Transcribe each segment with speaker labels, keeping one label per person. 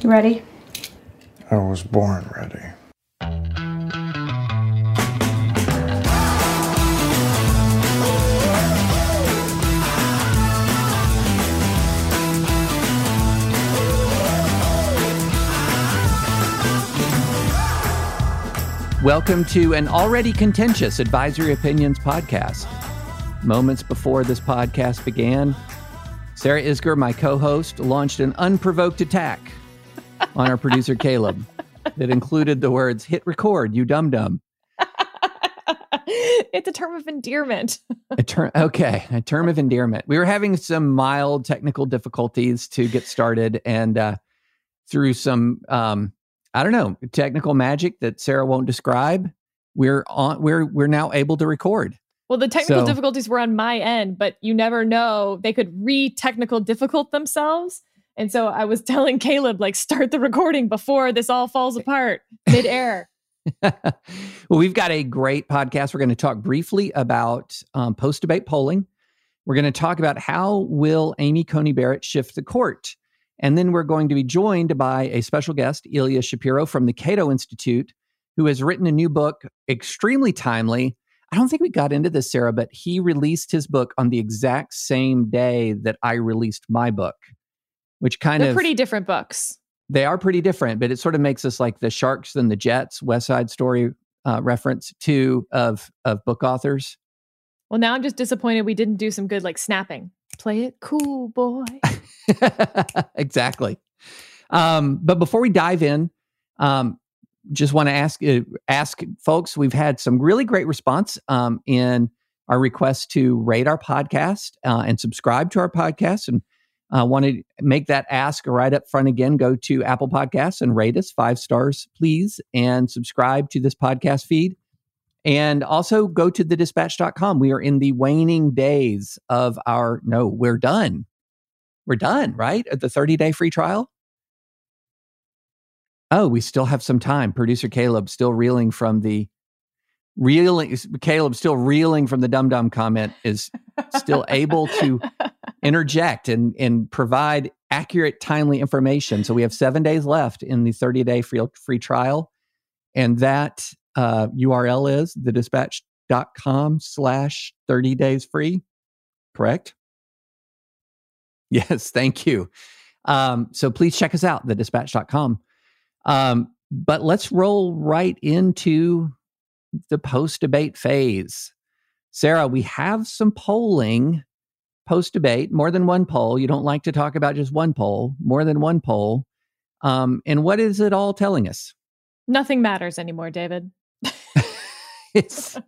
Speaker 1: You ready?
Speaker 2: I was born ready.
Speaker 3: Welcome to an already contentious Advisory Opinions podcast. Moments before this podcast began, Sarah Isgur, my co host, launched an unprovoked attack on our producer, Caleb, that included the words, hit record, you dum dum.
Speaker 1: it's a term of endearment.
Speaker 3: a term, okay, a term of endearment. We were having some mild technical difficulties to get started, and uh, through some um, I don't know, technical magic that Sarah won't describe. We're on we're we're now able to record.
Speaker 1: Well, the technical so, difficulties were on my end, but you never know. They could re-technical difficult themselves. And so I was telling Caleb, like, start the recording before this all falls apart mid-air.
Speaker 3: well, we've got a great podcast. We're going to talk briefly about um, post-debate polling. We're going to talk about how will Amy Coney Barrett shift the court and then we're going to be joined by a special guest, Ilya Shapiro from the Cato Institute, who has written a new book, extremely timely. I don't think we got into this, Sarah, but he released his book on the exact same day that I released my book, which kind
Speaker 1: They're
Speaker 3: of
Speaker 1: pretty different books.
Speaker 3: They are pretty different, but it sort of makes us like the Sharks and the Jets, West Side Story uh, reference to of of book authors.
Speaker 1: Well, now I'm just disappointed we didn't do some good like snapping. Play it cool, boy.
Speaker 3: exactly. Um, but before we dive in, um, just want to ask uh, ask folks. We've had some really great response um, in our request to rate our podcast uh, and subscribe to our podcast. And uh, want to make that ask right up front again. Go to Apple Podcasts and rate us five stars, please, and subscribe to this podcast feed. And also go to thedispatch.com. We are in the waning days of our, no, we're done. We're done, right? At the 30 day free trial. Oh, we still have some time. Producer Caleb still reeling from the reeling. Caleb still reeling from the dum dum comment is still able to interject and, and provide accurate, timely information. So we have seven days left in the 30 day free, free trial. And that uh, URL is thedispatch.com slash 30 days free. Correct? Yes, thank you. Um, so please check us out, thedispatch.com. Um, but let's roll right into the post debate phase. Sarah, we have some polling post debate, more than one poll. You don't like to talk about just one poll, more than one poll. Um, and what is it all telling us?
Speaker 1: Nothing matters anymore, David. it's,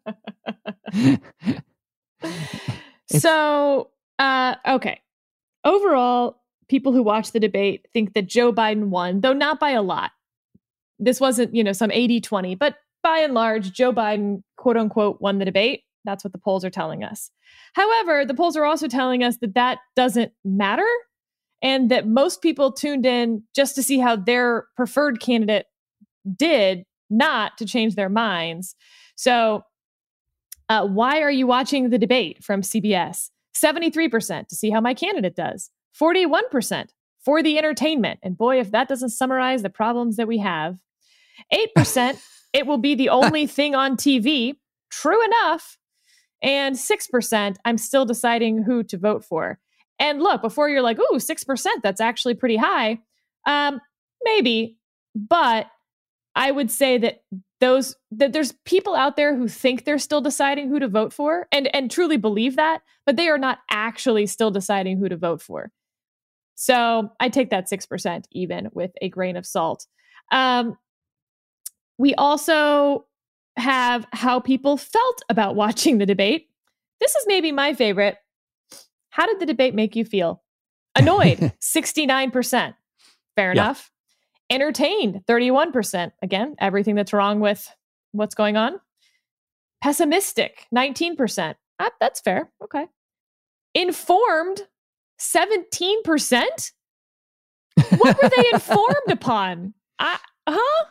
Speaker 1: so, uh, okay. Overall, people who watch the debate think that Joe Biden won, though not by a lot. This wasn't, you know, some 80 20, but by and large, Joe Biden, quote unquote, won the debate. That's what the polls are telling us. However, the polls are also telling us that that doesn't matter and that most people tuned in just to see how their preferred candidate did, not to change their minds. So, uh, why are you watching the debate from CBS? 73% to see how my candidate does, 41% for the entertainment. And boy, if that doesn't summarize the problems that we have, 8% it will be the only thing on TV. True enough. And 6%, I'm still deciding who to vote for. And look, before you're like, ooh, 6%, that's actually pretty high. Um, maybe, but I would say that those that there's people out there who think they're still deciding who to vote for and and truly believe that but they are not actually still deciding who to vote for so i take that 6% even with a grain of salt um, we also have how people felt about watching the debate this is maybe my favorite how did the debate make you feel annoyed 69% Fair
Speaker 3: Yeah.
Speaker 1: enough. Entertained, 31%. Again, everything that's wrong with what's going on. Pessimistic, 19%. Ah, that's fair. Okay. Informed, 17%. What were they informed upon? I, huh?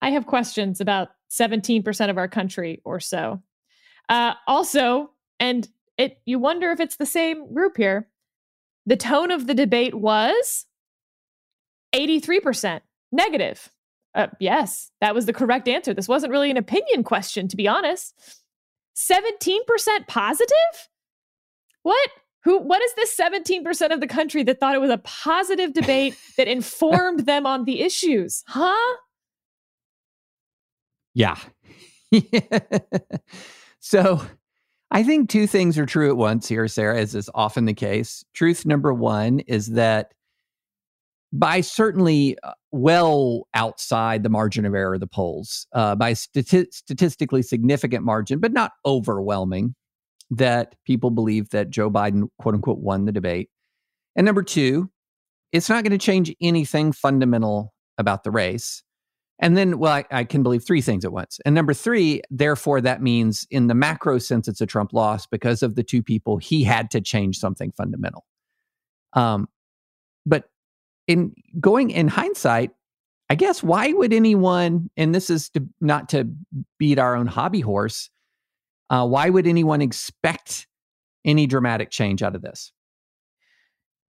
Speaker 1: I have questions about 17% of our country or so. Uh, also, and it you wonder if it's the same group here. The tone of the debate was 83% negative. Uh, yes, that was the correct answer. This wasn't really an opinion question, to be honest. 17% positive? What? Who what is this 17% of the country that thought it was a positive debate that informed them on the issues? Huh?
Speaker 3: Yeah. so I think two things are true at once here, Sarah, as is often the case. Truth number one is that by certainly uh, well outside the margin of error of the polls, uh, by stati- statistically significant margin, but not overwhelming, that people believe that Joe Biden, quote unquote, won the debate. And number two, it's not going to change anything fundamental about the race. And then, well, I, I, can believe three things at once. And number three, therefore, that means in the macro sense, it's a Trump loss because of the two people he had to change something fundamental. Um, but in going in hindsight, I guess why would anyone, and this is to, not to beat our own hobby horse, uh, why would anyone expect any dramatic change out of this?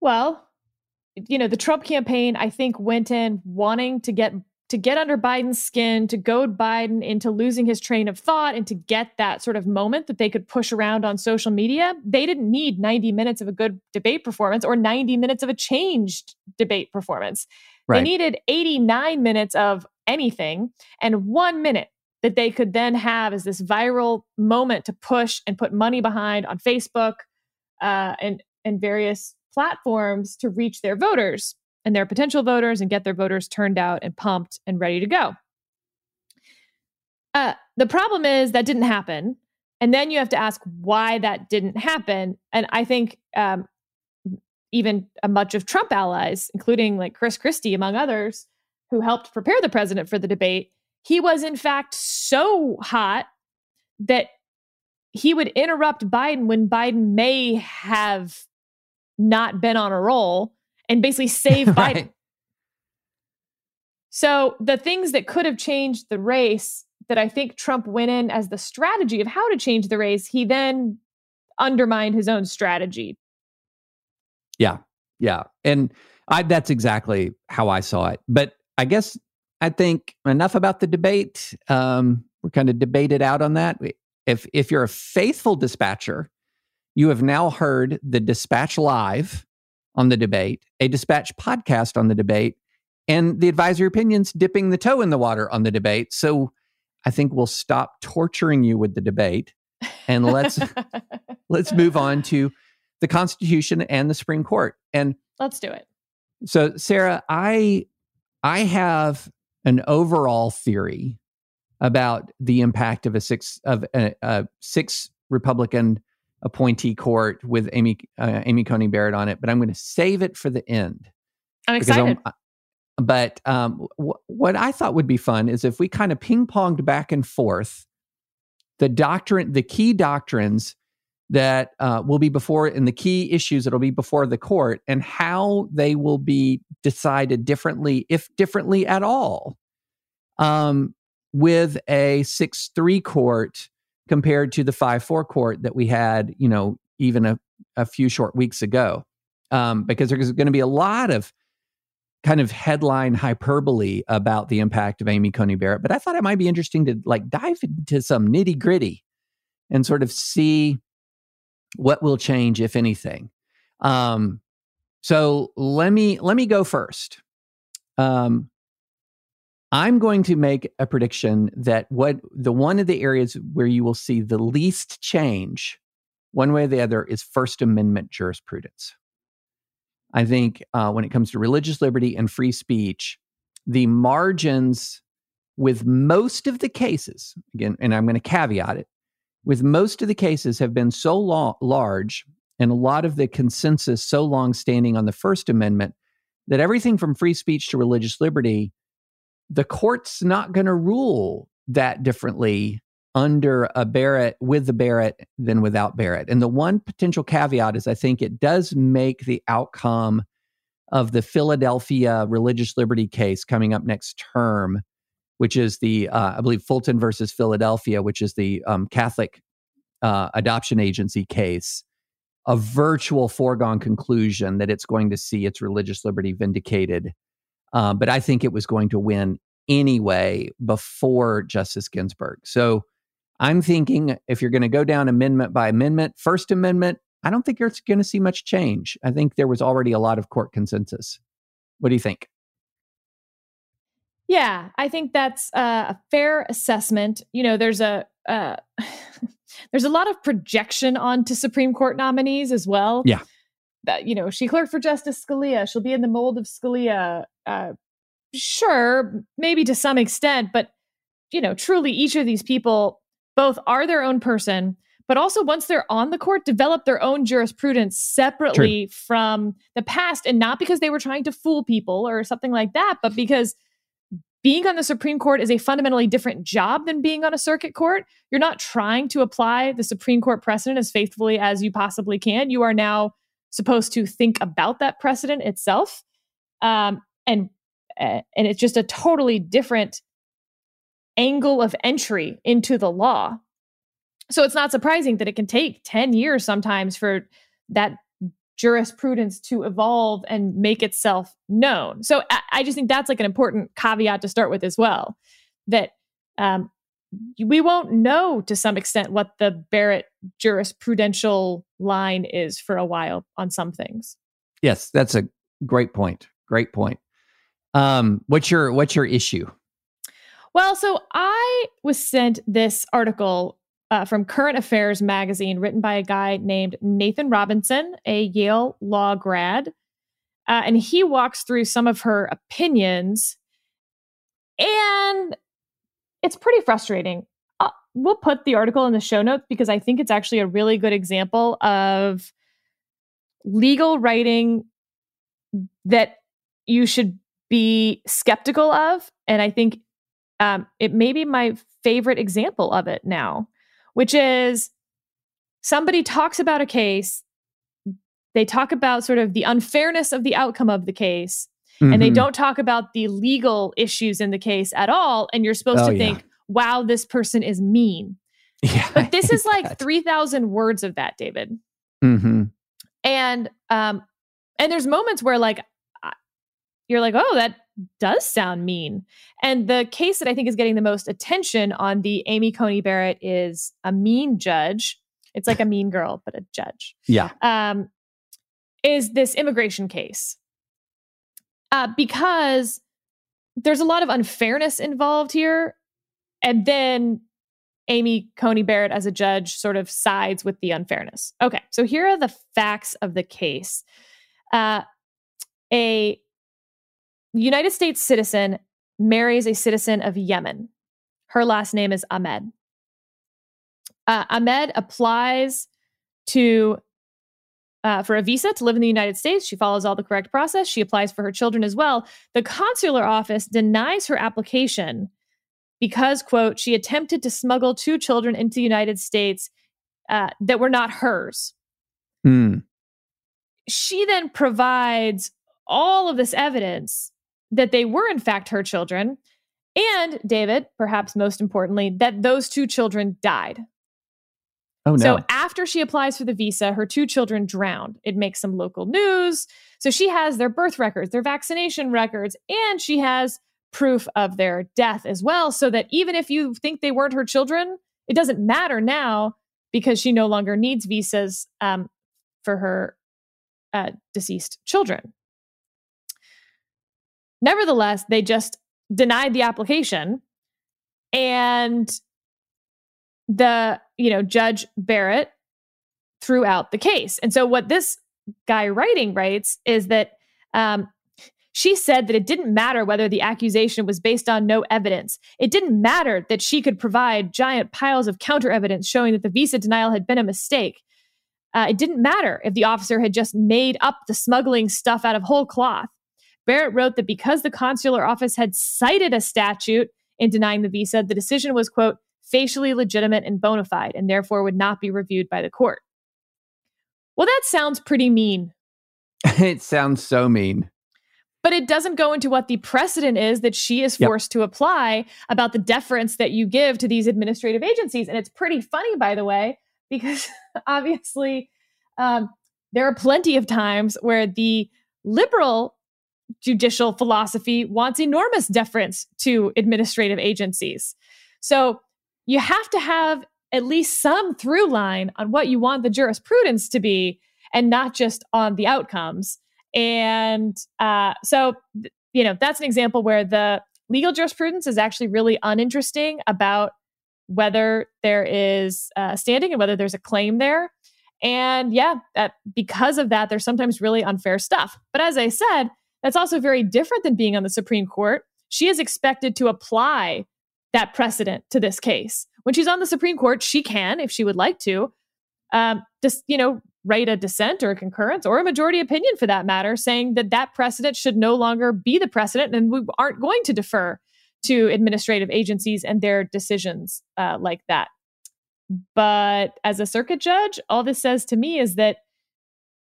Speaker 1: Well, you know, the Trump campaign, I think, went in wanting to get to get under Biden's skin, to goad Biden into losing his train of thought, and to get that sort of moment that they could push around on social media. They didn't need 90 minutes of a good debate performance or 90 minutes of a changed debate performance. Right. They needed 89 minutes of anything and one minute that they could then have as this viral moment to push and put money behind on Facebook uh, and and various platforms to reach their voters and their potential voters and get their voters turned out and pumped and ready to go. Uh, the problem is that didn't happen. And then you have to ask why that didn't happen. And I think um, even a much of Trump allies, including like Chris Christie, among others, who helped prepare the president for the debate, he was in fact so hot that he would interrupt Biden when Biden may have not been on a roll and basically save right. Biden. So the things that could have changed the race that I think Trump went in as the strategy of how to change the race, he then undermined his own strategy.
Speaker 3: Yeah. Yeah. And I that's exactly how I saw it. But I guess I think enough about the debate. Um, we're kind of debated out on that. If if you're a faithful dispatcher, you have now heard the dispatch live on the debate, a dispatch podcast on the debate, and the advisory opinions dipping the toe in the water on the debate. So I think we'll stop torturing you with the debate and let's let's move on to the Constitution and the Supreme Court. And
Speaker 1: let's do it.
Speaker 3: So Sarah, I I have an overall theory about the impact of a six of a, a six Republican appointee court with Amy uh, Amy Coney Barrett on it, but I'm going to save it for the end.
Speaker 1: I'm excited.
Speaker 3: I'm, but um, w- what I thought would be fun is if we kind of ping ponged back and forth the doctrine, the key doctrines that uh, will be before, and the key issues that will be before the court, and how they will be decided differently, if differently at all, um, with a six three court compared to the five four court that we had, you know, even a, a few short weeks ago, um, because there's going to be a lot of kind of headline hyperbole about the impact of Amy Coney Barrett. But I thought it might be interesting to like dive into some nitty gritty and sort of see what will change, if anything. Um, so let me let me go first. Um, I'm going to make a prediction that what the one of the areas where you will see the least change, one way or the other, is First Amendment jurisprudence. I think uh, when it comes to religious liberty and free speech, the margins with most of the cases, again, and I'm going to caveat it, with most of the cases have been so large and a lot of the consensus so long standing on the First Amendment that everything from free speech to religious liberty, the court's not going to rule that differently under a Barrett with the Barrett than without Barrett. And the one potential caveat is I think it does make the outcome of the Philadelphia religious liberty case coming up next term, which is the, uh, I believe, Fulton versus Philadelphia, which is the um, Catholic uh, adoption agency case, a virtual foregone conclusion that it's going to see its religious liberty vindicated. Uh, but I think it was going to win anyway before Justice Ginsburg. So I'm thinking if you're going to go down amendment by amendment, First Amendment, I don't think you're going to see much change. I think there was already a lot of court consensus. What do you think?
Speaker 1: Yeah, I think that's a fair assessment. You know, there's a uh, there's a lot of projection onto Supreme Court nominees as well.
Speaker 3: Yeah,
Speaker 1: that you know, she clerked for Justice Scalia. She'll be in the mold of Scalia. Uh, sure, maybe to some extent, but you know, truly, each of these people both are their own person but also once they're on the court develop their own jurisprudence separately True. from the past and not because they were trying to fool people or something like that but because being on the Supreme Court is a fundamentally different job than being on a circuit court. You're not trying to apply the Supreme Court precedent as faithfully as you possibly can. You are now supposed to think about that precedent itself, um, and uh, and it's just a totally different angle of entry into the law so it's not surprising that it can take 10 years sometimes for that jurisprudence to evolve and make itself known. So I, I just think that's like an important caveat to start with as well. That um, we won't know to some extent what the Barrett jurisprudential line is for a while on some things.
Speaker 3: Yes, that's a great point. Great point. Um, what's your what's your issue?
Speaker 1: Well, so I was sent this article uh, from Current Affairs magazine, written by a guy named Nathan Robinson, a Yale law grad. Uh, and he walks through some of her opinions. And it's pretty frustrating. We'll put the article in the show notes because I think it's actually a really good example of legal writing that you should be skeptical of. And I think um, it may be my favorite example of it now which is somebody talks about a case, they talk about sort of the unfairness of the outcome of the case, mm-hmm. and they mm-hmm. don't talk about the legal issues in the case at all. And you're supposed oh, to think, yeah. Wow, this person is mean. Yeah, but this is like 3,000 words of that, David.
Speaker 3: Mm-hmm.
Speaker 1: And, um, and there's moments where like, you're like, oh, that does sound mean. And the case that I think is getting the most attention on the Amy Coney Barrett is a mean judge. It's like a mean girl, but a judge.
Speaker 3: Yeah.
Speaker 1: Um, is this immigration case. Uh, because there's a lot of unfairness involved here. And then Amy Coney Barrett, as a judge, sort of sides with the unfairness. Okay, so here are the facts of the case. Uh, a United States citizen marries a citizen of Yemen. Her last name is Ahmed. Uh, Ahmed applies to uh, for a visa to live in the United States. She follows all the correct process. She applies for her children as well. The consular office denies her application because, quote, she attempted to smuggle two children into the United States uh, that were not hers.
Speaker 3: Mm.
Speaker 1: She then provides all of this evidence that they were, in fact, her children. And David, perhaps most importantly, that those two children died.
Speaker 3: Oh, no.
Speaker 1: So after she applies for the visa, her two children drowned. It makes some local news. So she has their birth records, their vaccination records, and she has proof of their death as well. So that even if you think they weren't her children, it doesn't matter now because she no longer needs visas um, for her uh, deceased children. Nevertheless, they just denied the application and the, you know, Judge Barrett threw out the case. And so what this guy writing writes is that um, she said that it didn't matter whether the accusation was based on no evidence. It didn't matter that she could provide giant piles of counter evidence showing that the visa denial had been a mistake. Uh, it didn't matter if the officer had just made up the smuggling stuff out of whole cloth. Barrett wrote that because the consular office had cited a statute in denying the visa, the decision was, quote, facially legitimate and bona fide, and therefore would not be reviewed by the court. Well, that sounds pretty mean.
Speaker 3: it sounds so mean.
Speaker 1: But it doesn't go into what the precedent is that she is forced yep. to apply about the deference that you give to these administrative agencies. And it's pretty funny, by the way, because obviously um, there are plenty of times where the liberal judicial philosophy wants enormous deference to administrative agencies. So you have to have at least some through line on what you want the jurisprudence to be and not just on the outcomes. And uh, so, you know, that's an example where the legal jurisprudence is actually really uninteresting about whether there is uh, standing and whether there's a claim there. And yeah, that because of that, there's sometimes really unfair stuff. But as I said, that's also very different than being on the Supreme Court. She is expected to apply that precedent to this case. When she's on the Supreme Court, she can, if she would like to, um, just you know, write a dissent or a concurrence or a majority opinion for that matter, saying that that precedent should no longer be the precedent, and we aren't going to defer to administrative agencies and their decisions uh, like that. But as a circuit judge, all this says to me is that,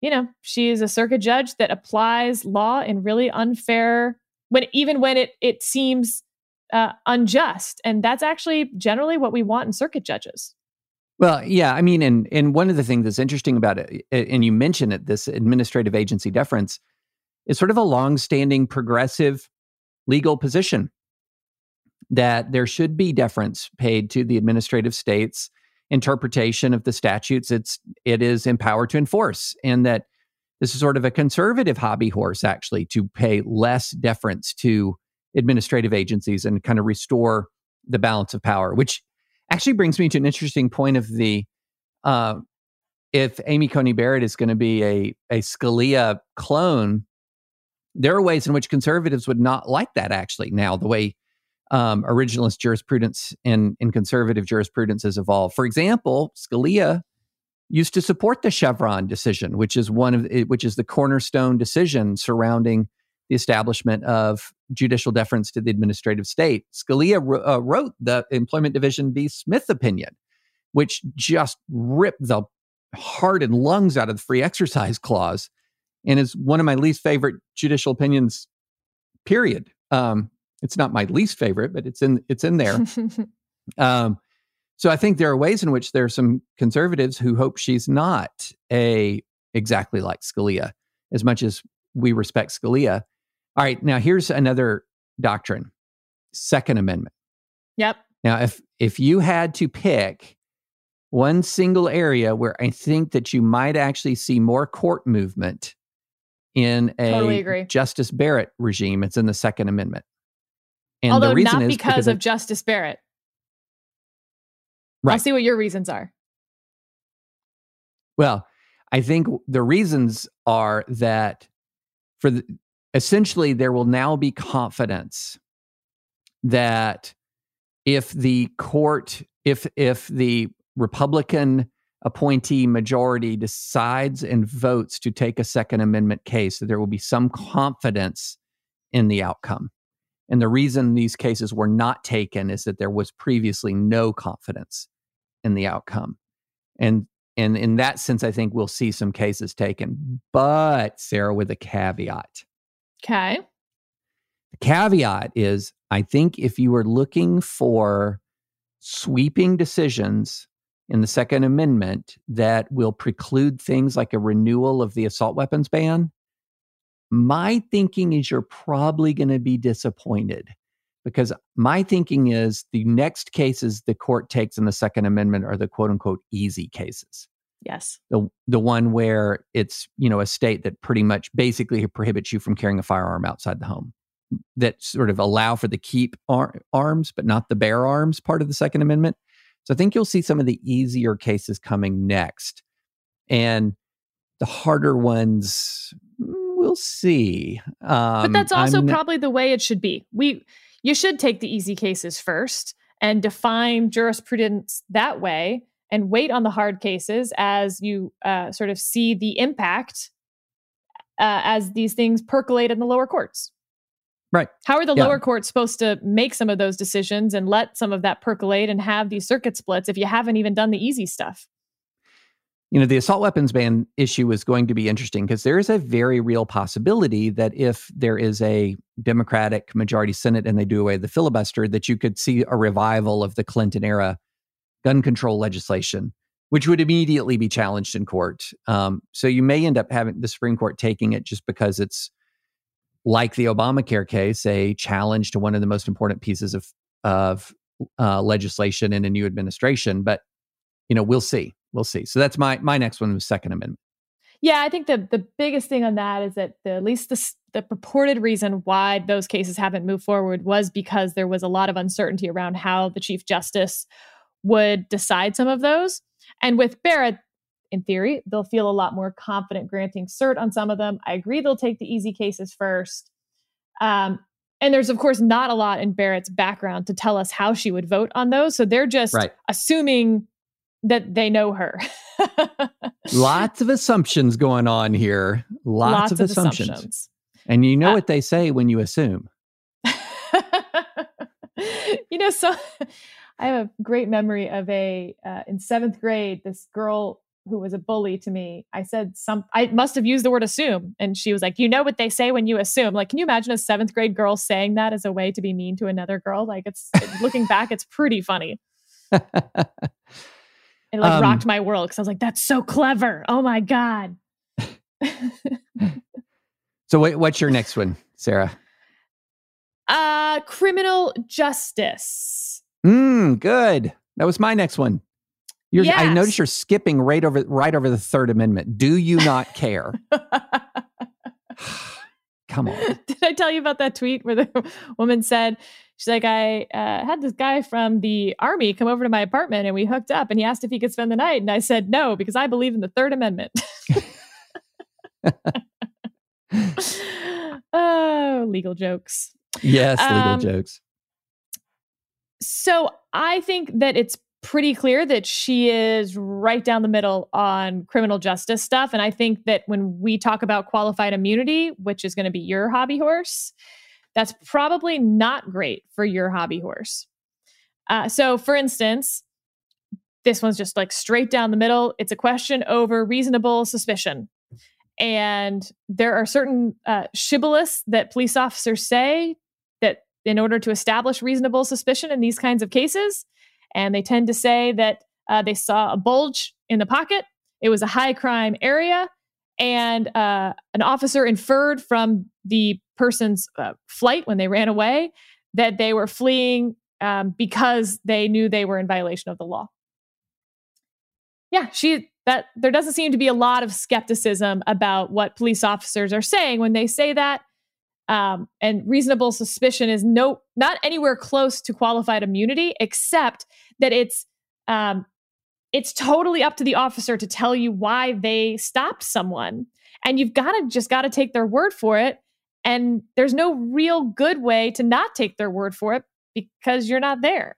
Speaker 1: you know, she is a circuit judge that applies law in really unfair when even when it it seems uh, unjust, and that's actually generally what we want in circuit judges.
Speaker 3: Well, yeah, I mean, and and one of the things that's interesting about it, and you mentioned it, this administrative agency deference, is sort of a long-standing progressive legal position that there should be deference paid to the administrative states interpretation of the statutes it's it is empowered to enforce and that this is sort of a conservative hobby horse actually to pay less deference to administrative agencies and kind of restore the balance of power which actually brings me to an interesting point of the uh, if amy coney barrett is going to be a, a scalia clone there are ways in which conservatives would not like that actually now the way um, originalist jurisprudence and, and conservative jurisprudence has evolved. For example, Scalia used to support the Chevron decision, which is one of which is the cornerstone decision surrounding the establishment of judicial deference to the administrative state. Scalia uh, wrote the Employment Division v. Smith opinion, which just ripped the heart and lungs out of the free exercise clause, and is one of my least favorite judicial opinions. Period. Um, it's not my least favorite, but it's in it's in there. um, so I think there are ways in which there are some conservatives who hope she's not a exactly like Scalia, as much as we respect Scalia. All right, now here's another doctrine: Second Amendment.
Speaker 1: Yep.
Speaker 3: Now, if if you had to pick one single area where I think that you might actually see more court movement in a
Speaker 1: totally
Speaker 3: Justice Barrett regime, it's in the Second Amendment.
Speaker 1: And Although not because, because of Justice Barrett. Right. I'll see what your reasons are.
Speaker 3: Well, I think the reasons are that for the, essentially there will now be confidence that if the court if if the Republican appointee majority decides and votes to take a second amendment case that there will be some confidence in the outcome and the reason these cases were not taken is that there was previously no confidence in the outcome. And and in that sense, I think we'll see some cases taken. But Sarah, with a caveat.
Speaker 1: Okay.
Speaker 3: The caveat is I think if you are looking for sweeping decisions in the Second Amendment that will preclude things like a renewal of the assault weapons ban, my thinking is you're probably going to be disappointed because my thinking is the next cases the court takes in the Second Amendment are the quote unquote easy cases.
Speaker 1: Yes.
Speaker 3: The the one where it's, you know, a state that pretty much basically prohibits you from carrying a firearm outside the home. That sort of allow for the keep ar- arms, but not the bear arms part of the Second Amendment. So I think you'll see some of the easier cases coming next. And the harder ones we'll see.
Speaker 1: Um, but that's also I'm, probably the way it should be. We you should take the easy cases first and define jurisprudence that way, and wait on the hard cases as you uh, sort of see the impact uh, as these things percolate in the lower courts.
Speaker 3: Right.
Speaker 1: How are the
Speaker 3: Yeah.
Speaker 1: lower courts supposed to make some of those decisions and let some of that percolate and have these circuit splits if you haven't even done the easy stuff?
Speaker 3: you know the assault weapons ban issue is going to be interesting because there is a very real possibility that if there is a democratic majority senate and they do away with the filibuster that you could see a revival of the clinton era gun control legislation which would immediately be challenged in court um, so you may end up having the supreme court taking it just because it's like the obamacare case a challenge to one of the most important pieces of of uh, legislation in a new administration but you know we'll see we'll see. So that's my my next one was Second Amendment.
Speaker 1: Yeah, I think the the biggest thing on that is that the, at least the the purported reason why those cases haven't moved forward was because there was a lot of uncertainty around how the chief justice would decide some of those. And with Barrett, in theory, they'll feel a lot more confident granting cert on some of them. I agree they'll take the easy cases first. Um, and there's of course not a lot in Barrett's background to tell us how she would vote on those. So they're just
Speaker 3: Right.
Speaker 1: assuming that they know her.
Speaker 3: Lots of assumptions going on here. Lots, of, assumptions.
Speaker 1: assumptions.
Speaker 3: And you know
Speaker 1: Uh,
Speaker 3: what they say when you assume.
Speaker 1: you know, so I have a great memory of a uh, in seventh grade. This girl who was a bully to me. I said some. I must have used the word assume, and she was like, "You know what they say when you assume." Like, can you imagine a seventh grade girl saying that as a way to be mean to another girl? Like, it's looking back, it's pretty funny. It like
Speaker 3: Um,
Speaker 1: rocked my world because I was like, "That's so clever! Oh my god!"
Speaker 3: so what, what's your next one, Sarah?
Speaker 1: uh, criminal justice.
Speaker 3: Mm, good. That was my next one. You're, I
Speaker 1: Yes.
Speaker 3: notice you're skipping right over right over the Third Amendment. Do you not care? Come on.
Speaker 1: Did I tell you about that tweet where the woman said, she's like, I uh, had this guy from the army come over to my apartment and we hooked up and he asked if he could spend the night. And I said, no, because I believe in the Third Amendment. oh, legal jokes.
Speaker 3: Yes, legal
Speaker 1: Um,
Speaker 3: jokes.
Speaker 1: So I think that it's pretty clear that she is right down the middle on criminal justice stuff. And I think that when we talk about qualified immunity, which is going to be your hobby horse, that's probably not great for your hobby horse. Uh, so, for instance, this one's just like straight down the middle. It's a question over reasonable suspicion. And there are certain uh, shibboleths that police officers say in order to establish reasonable suspicion in these kinds of cases, and they tend to say that uh, they saw a bulge in the pocket, it was a high crime area, and uh, an officer inferred from the person's uh, flight when they ran away that they were fleeing um, because they knew they were in violation of the law. Yeah, she that there doesn't seem to be a lot of skepticism about what police officers are saying when they say that. Um, and reasonable suspicion is no not anywhere close to qualified immunity, except that it's um, it's totally up to the officer to tell you why they stopped someone, and you've got to just got to take their word for it. And there's no real good way to not take their word for it because you're not there.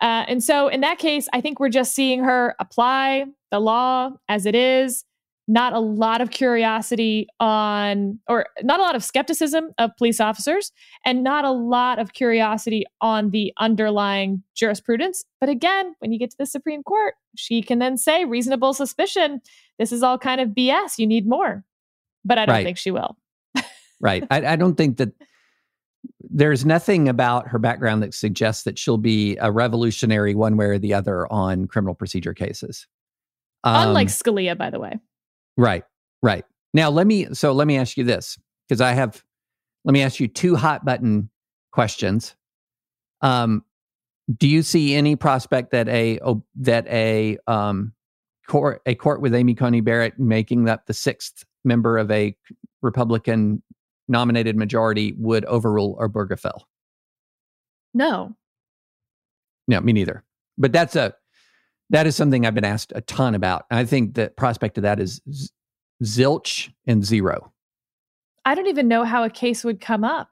Speaker 1: Uh, and so, in that case, I think we're just seeing her apply the law as it is. Not a lot of curiosity on, or not a lot of skepticism of police officers, and not a lot of curiosity on the underlying jurisprudence. But again, when you get to the Supreme Court, she can then say reasonable suspicion. This is all kind of BS. You need more. But I don't
Speaker 3: Right.
Speaker 1: think she will.
Speaker 3: Right. I, I don't think that there's nothing about her background that suggests that she'll be a revolutionary one way or the other on criminal procedure cases.
Speaker 1: Unlike
Speaker 3: Um,
Speaker 1: Scalia, by the way.
Speaker 3: Right, right. Now let me so let me ask you this because I have let me ask you two hot button questions. Um, do you see any prospect that a oh, that a um court a court with Amy Coney Barrett making up the sixth member of a Republican nominated majority would overrule Obergefell?
Speaker 1: No.
Speaker 3: No, me neither. But that's a that is something I've been asked a ton about. I think the prospect of that is z- zilch and zero.
Speaker 1: I don't even know how a case would come up.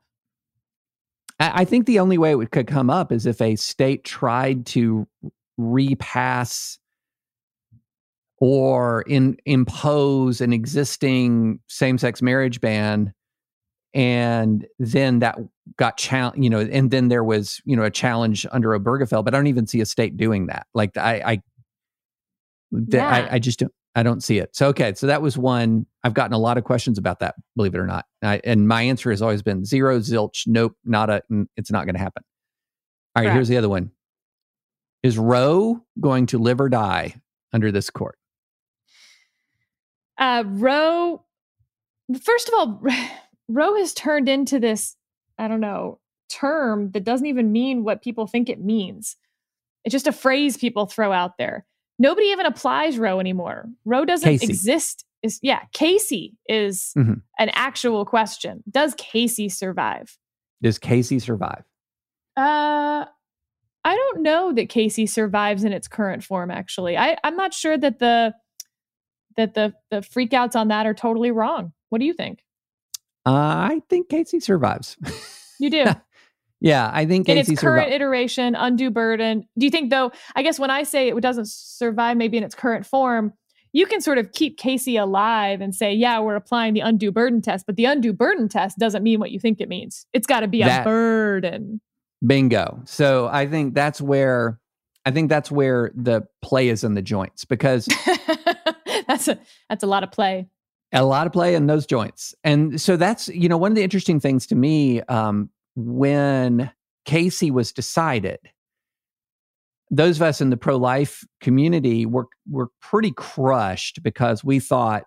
Speaker 3: I I think the only way it could come up is if a state tried to repass or in, impose an existing same-sex marriage ban and then that got challenge you know and then there was you know a challenge under obergefell but i don't even see a state doing that. Like i i yeah. I, I just don't i don't see it. So okay so that was one i've gotten a lot of questions about that believe it or not. I, and my answer has always been zero zilch nope not a it's not going to happen. All right here's the other one. Is roe going to live or die under this court?
Speaker 1: Uh roe first of all Roe has turned into this, I don't know, term that doesn't even mean what people think it means. It's just a phrase people throw out there. Nobody even applies Roe anymore. Roe doesn't Casey. exist. Is yeah, Casey is mm-hmm. an actual question. Does Casey survive?
Speaker 3: Does Casey survive?
Speaker 1: Uh I don't know that Casey survives in its current form actually. I I'm not sure that the that the the freakouts on that are totally wrong. What do you think?
Speaker 3: Uh, I think Casey survives.
Speaker 1: You do.
Speaker 3: yeah, I think
Speaker 1: in Casey its current iteration, undue burden. Do you think though? I guess when I say it doesn't survive, maybe in its current form, you can sort of keep Casey alive and say, yeah, we're applying the undue burden test, but the undue burden test doesn't mean what you think it means. It's got to be that, a burden.
Speaker 3: Bingo. So I think that's where I think that's where the play is in the joints because
Speaker 1: that's a that's a lot of play
Speaker 3: a lot of play in those joints. And so that's, you know, one of the interesting things to me um, when Casey was decided, those of us in the pro life community were, were pretty crushed because we thought,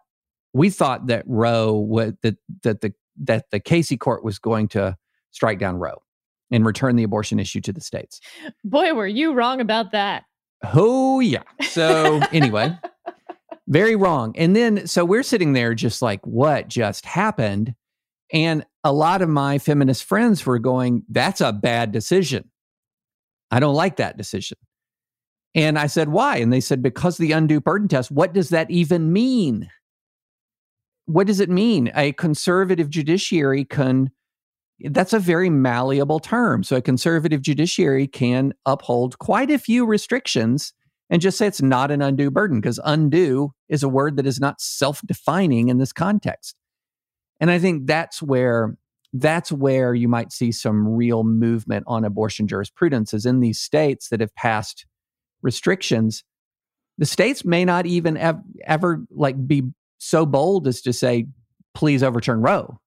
Speaker 3: we thought that Roe would, that, that the, that the Casey court was going to strike down Roe and return the abortion issue to the states.
Speaker 1: Boy, were you wrong about that.
Speaker 3: Oh, yeah. So, anyway, very wrong. And then, so we're sitting there just like, what just happened? And a lot of my feminist friends were going, that's a bad decision. I don't like that decision. And I said, why? And they said, because the undue burden test. What does that even mean? What does it mean? A conservative judiciary can, that's a very malleable term. So a conservative judiciary can uphold quite a few restrictions and just say it's not an undue burden because undue is a word that is not self-defining in this context. And I think that's where that's where you might see some real movement on abortion jurisprudence is in these states that have passed restrictions. The states may not even ev- ever like be so bold as to say please overturn roe.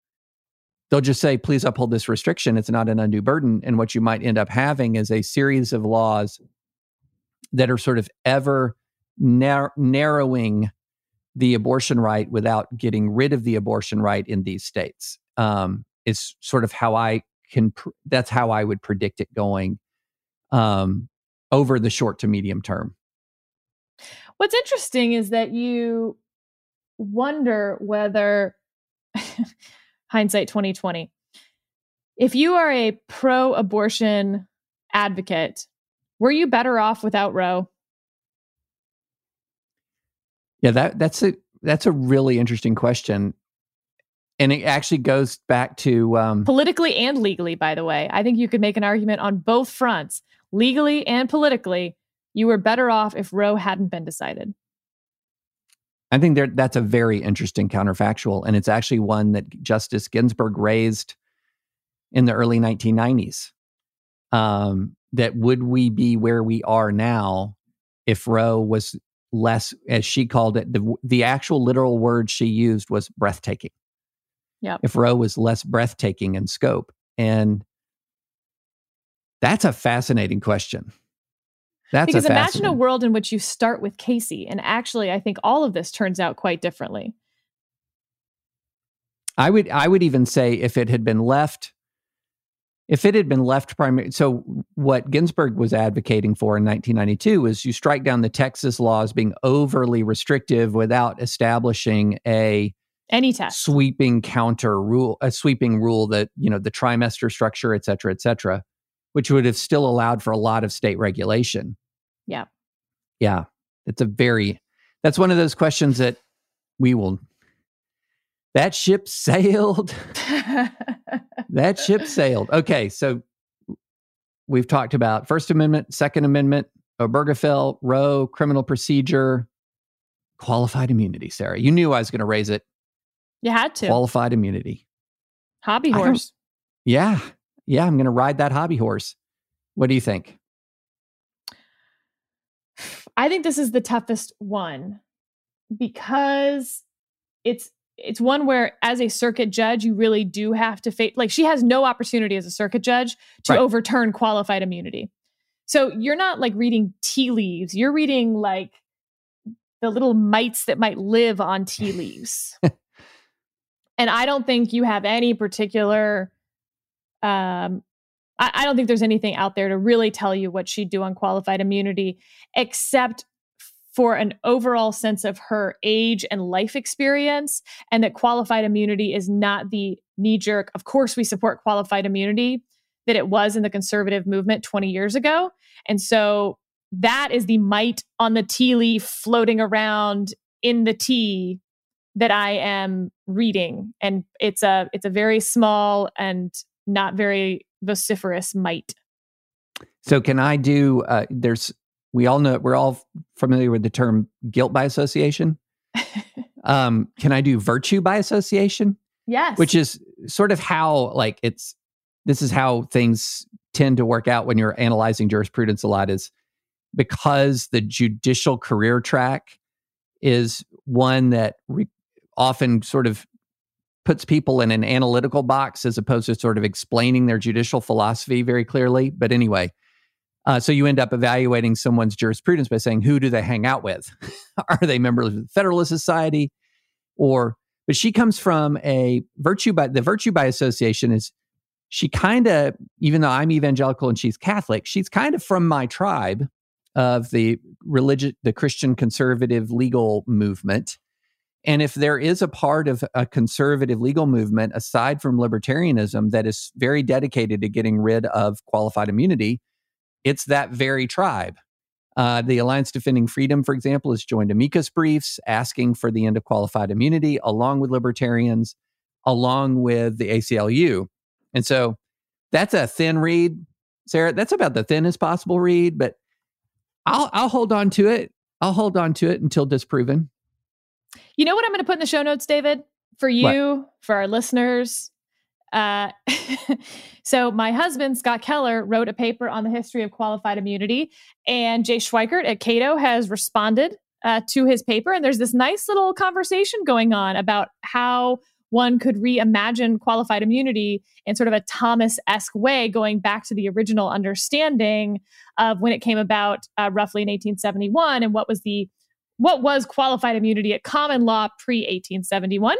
Speaker 3: They'll just say please uphold this restriction. It's not an undue burden. And what you might end up having is a series of laws that are sort of ever nar- narrowing the abortion right without getting rid of the abortion right in these states. Um, is sort of how I can. Pr- that's how I would predict it going um, over the short to medium term.
Speaker 1: What's interesting is that you wonder whether hindsight 2020 if you are a pro-abortion advocate were you better off without Roe?
Speaker 3: Yeah, that that's a that's a really interesting question. And it actually goes back to um,
Speaker 1: politically and legally, by the way. I think you could make an argument on both fronts, legally and politically. You were better off if Roe hadn't been decided.
Speaker 3: I think there, that's a very interesting counterfactual. And it's actually one that Justice Ginsburg raised in the early 1990s. Um, that would we be where we are now if Roe was less, as she called it, the, the actual literal word she used was breathtaking.
Speaker 1: Yeah.
Speaker 3: If Roe was less breathtaking in scope. And that's a fascinating question. That's
Speaker 1: because a imagine a world in which you start with Casey, and actually, I think all of this turns out quite differently.
Speaker 3: I would, I would even say if it had been left if it had been left primary, so what Ginsburg was advocating for in 1992 was you strike down the Texas laws being overly restrictive without establishing a
Speaker 1: any test
Speaker 3: sweeping counter rule, a sweeping rule that you know the trimester structure, et cetera, et cetera, which would have still allowed for a lot of state regulation.
Speaker 1: Yeah,
Speaker 3: yeah, it's a very that's one of those questions that we will that ship sailed. that ship sailed. Okay, so we've talked about First Amendment, Second Amendment, Obergefell, Roe, criminal procedure, qualified immunity. Sarah, you knew I was going to raise it.
Speaker 1: You had to.
Speaker 3: Qualified immunity.
Speaker 1: Hobby horse.
Speaker 3: Yeah. Yeah. I'm going to ride that hobby horse. What do you think?
Speaker 1: I think this is the toughest one because it's it's one where as a circuit judge you really do have to face like she has no opportunity as a circuit judge to right. overturn qualified immunity. So you're not like reading tea leaves. You're reading like the little mites that might live on tea leaves. And i don't think you have any particular um I, I don't think there's anything out there to really tell you what she'd do on qualified immunity except for an overall sense of her age and life experience, and that qualified immunity is not the knee jerk, of course, we support qualified immunity that it was in the conservative movement 20 years ago. And so that is the mite on the tea leaf floating around in the tea that I am reading. And it's a it's a very small and not very vociferous mite.
Speaker 3: So can I do uh, there's we all know we're all familiar with the term guilt by association. um, can I do virtue by association?
Speaker 1: Yes.
Speaker 3: Which is sort of how like it's this is how things tend to work out when you're analyzing jurisprudence a lot is because the judicial career track is one that re- often sort of puts people in an analytical box as opposed to sort of explaining their judicial philosophy very clearly. But anyway, uh, so you end up evaluating someone's jurisprudence by saying, who do they hang out with? Are they members of the Federalist Society? Or, but she comes from a virtue by the virtue by association is she kind of, even though I'm evangelical and she's Catholic, she's kind of from my tribe of the religious, the Christian conservative legal movement. And if there is a part of a conservative legal movement aside from libertarianism that is very dedicated to getting rid of qualified immunity, it's that very tribe. Uh, the Alliance Defending Freedom, for example, has joined amicus briefs asking for the end of qualified immunity, along with libertarians, along with the ACLU. And so that's a thin read, Sarah. That's about the thinnest possible read, but I'll I'll hold on to it. I'll hold on to it until disproven.
Speaker 1: You know what I'm going to put in the show notes, David, for you, what? for our listeners. Uh, so my husband Scott Keller wrote a paper on the history of qualified immunity, and Jay Schweikert at Cato has responded uh, to his paper. And there's this nice little conversation going on about how one could reimagine qualified immunity in sort of a Thomas-esque way, going back to the original understanding of when it came about uh, roughly in 1871 and what was the what was qualified immunity at common law pre 1871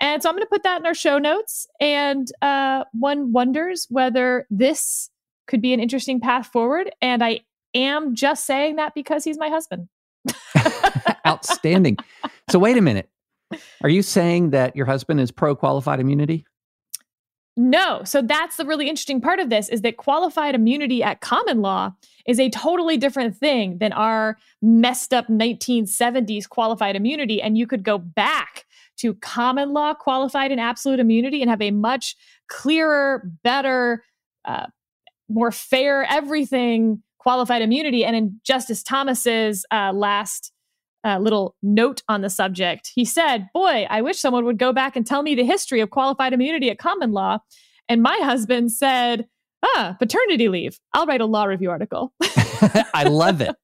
Speaker 1: and so I'm going to put that in our show notes. And uh, one wonders whether this could be an interesting path forward. And I am just saying that because he's my husband.
Speaker 3: Outstanding. So, wait a minute. Are you saying that your husband is pro qualified immunity?
Speaker 1: No. So that's the really interesting part of this is that qualified immunity at common law is a totally different thing than our messed up 1970s qualified immunity. And you could go back to common law qualified and absolute immunity and have a much clearer, better, uh, more fair everything qualified immunity. And in Justice Thomas's uh, last uh, little note on the subject, he said, Boy, I wish someone would go back and tell me the history of qualified immunity at common law. And my husband said, Ah, paternity leave. I'll write a law review article.
Speaker 3: I love it.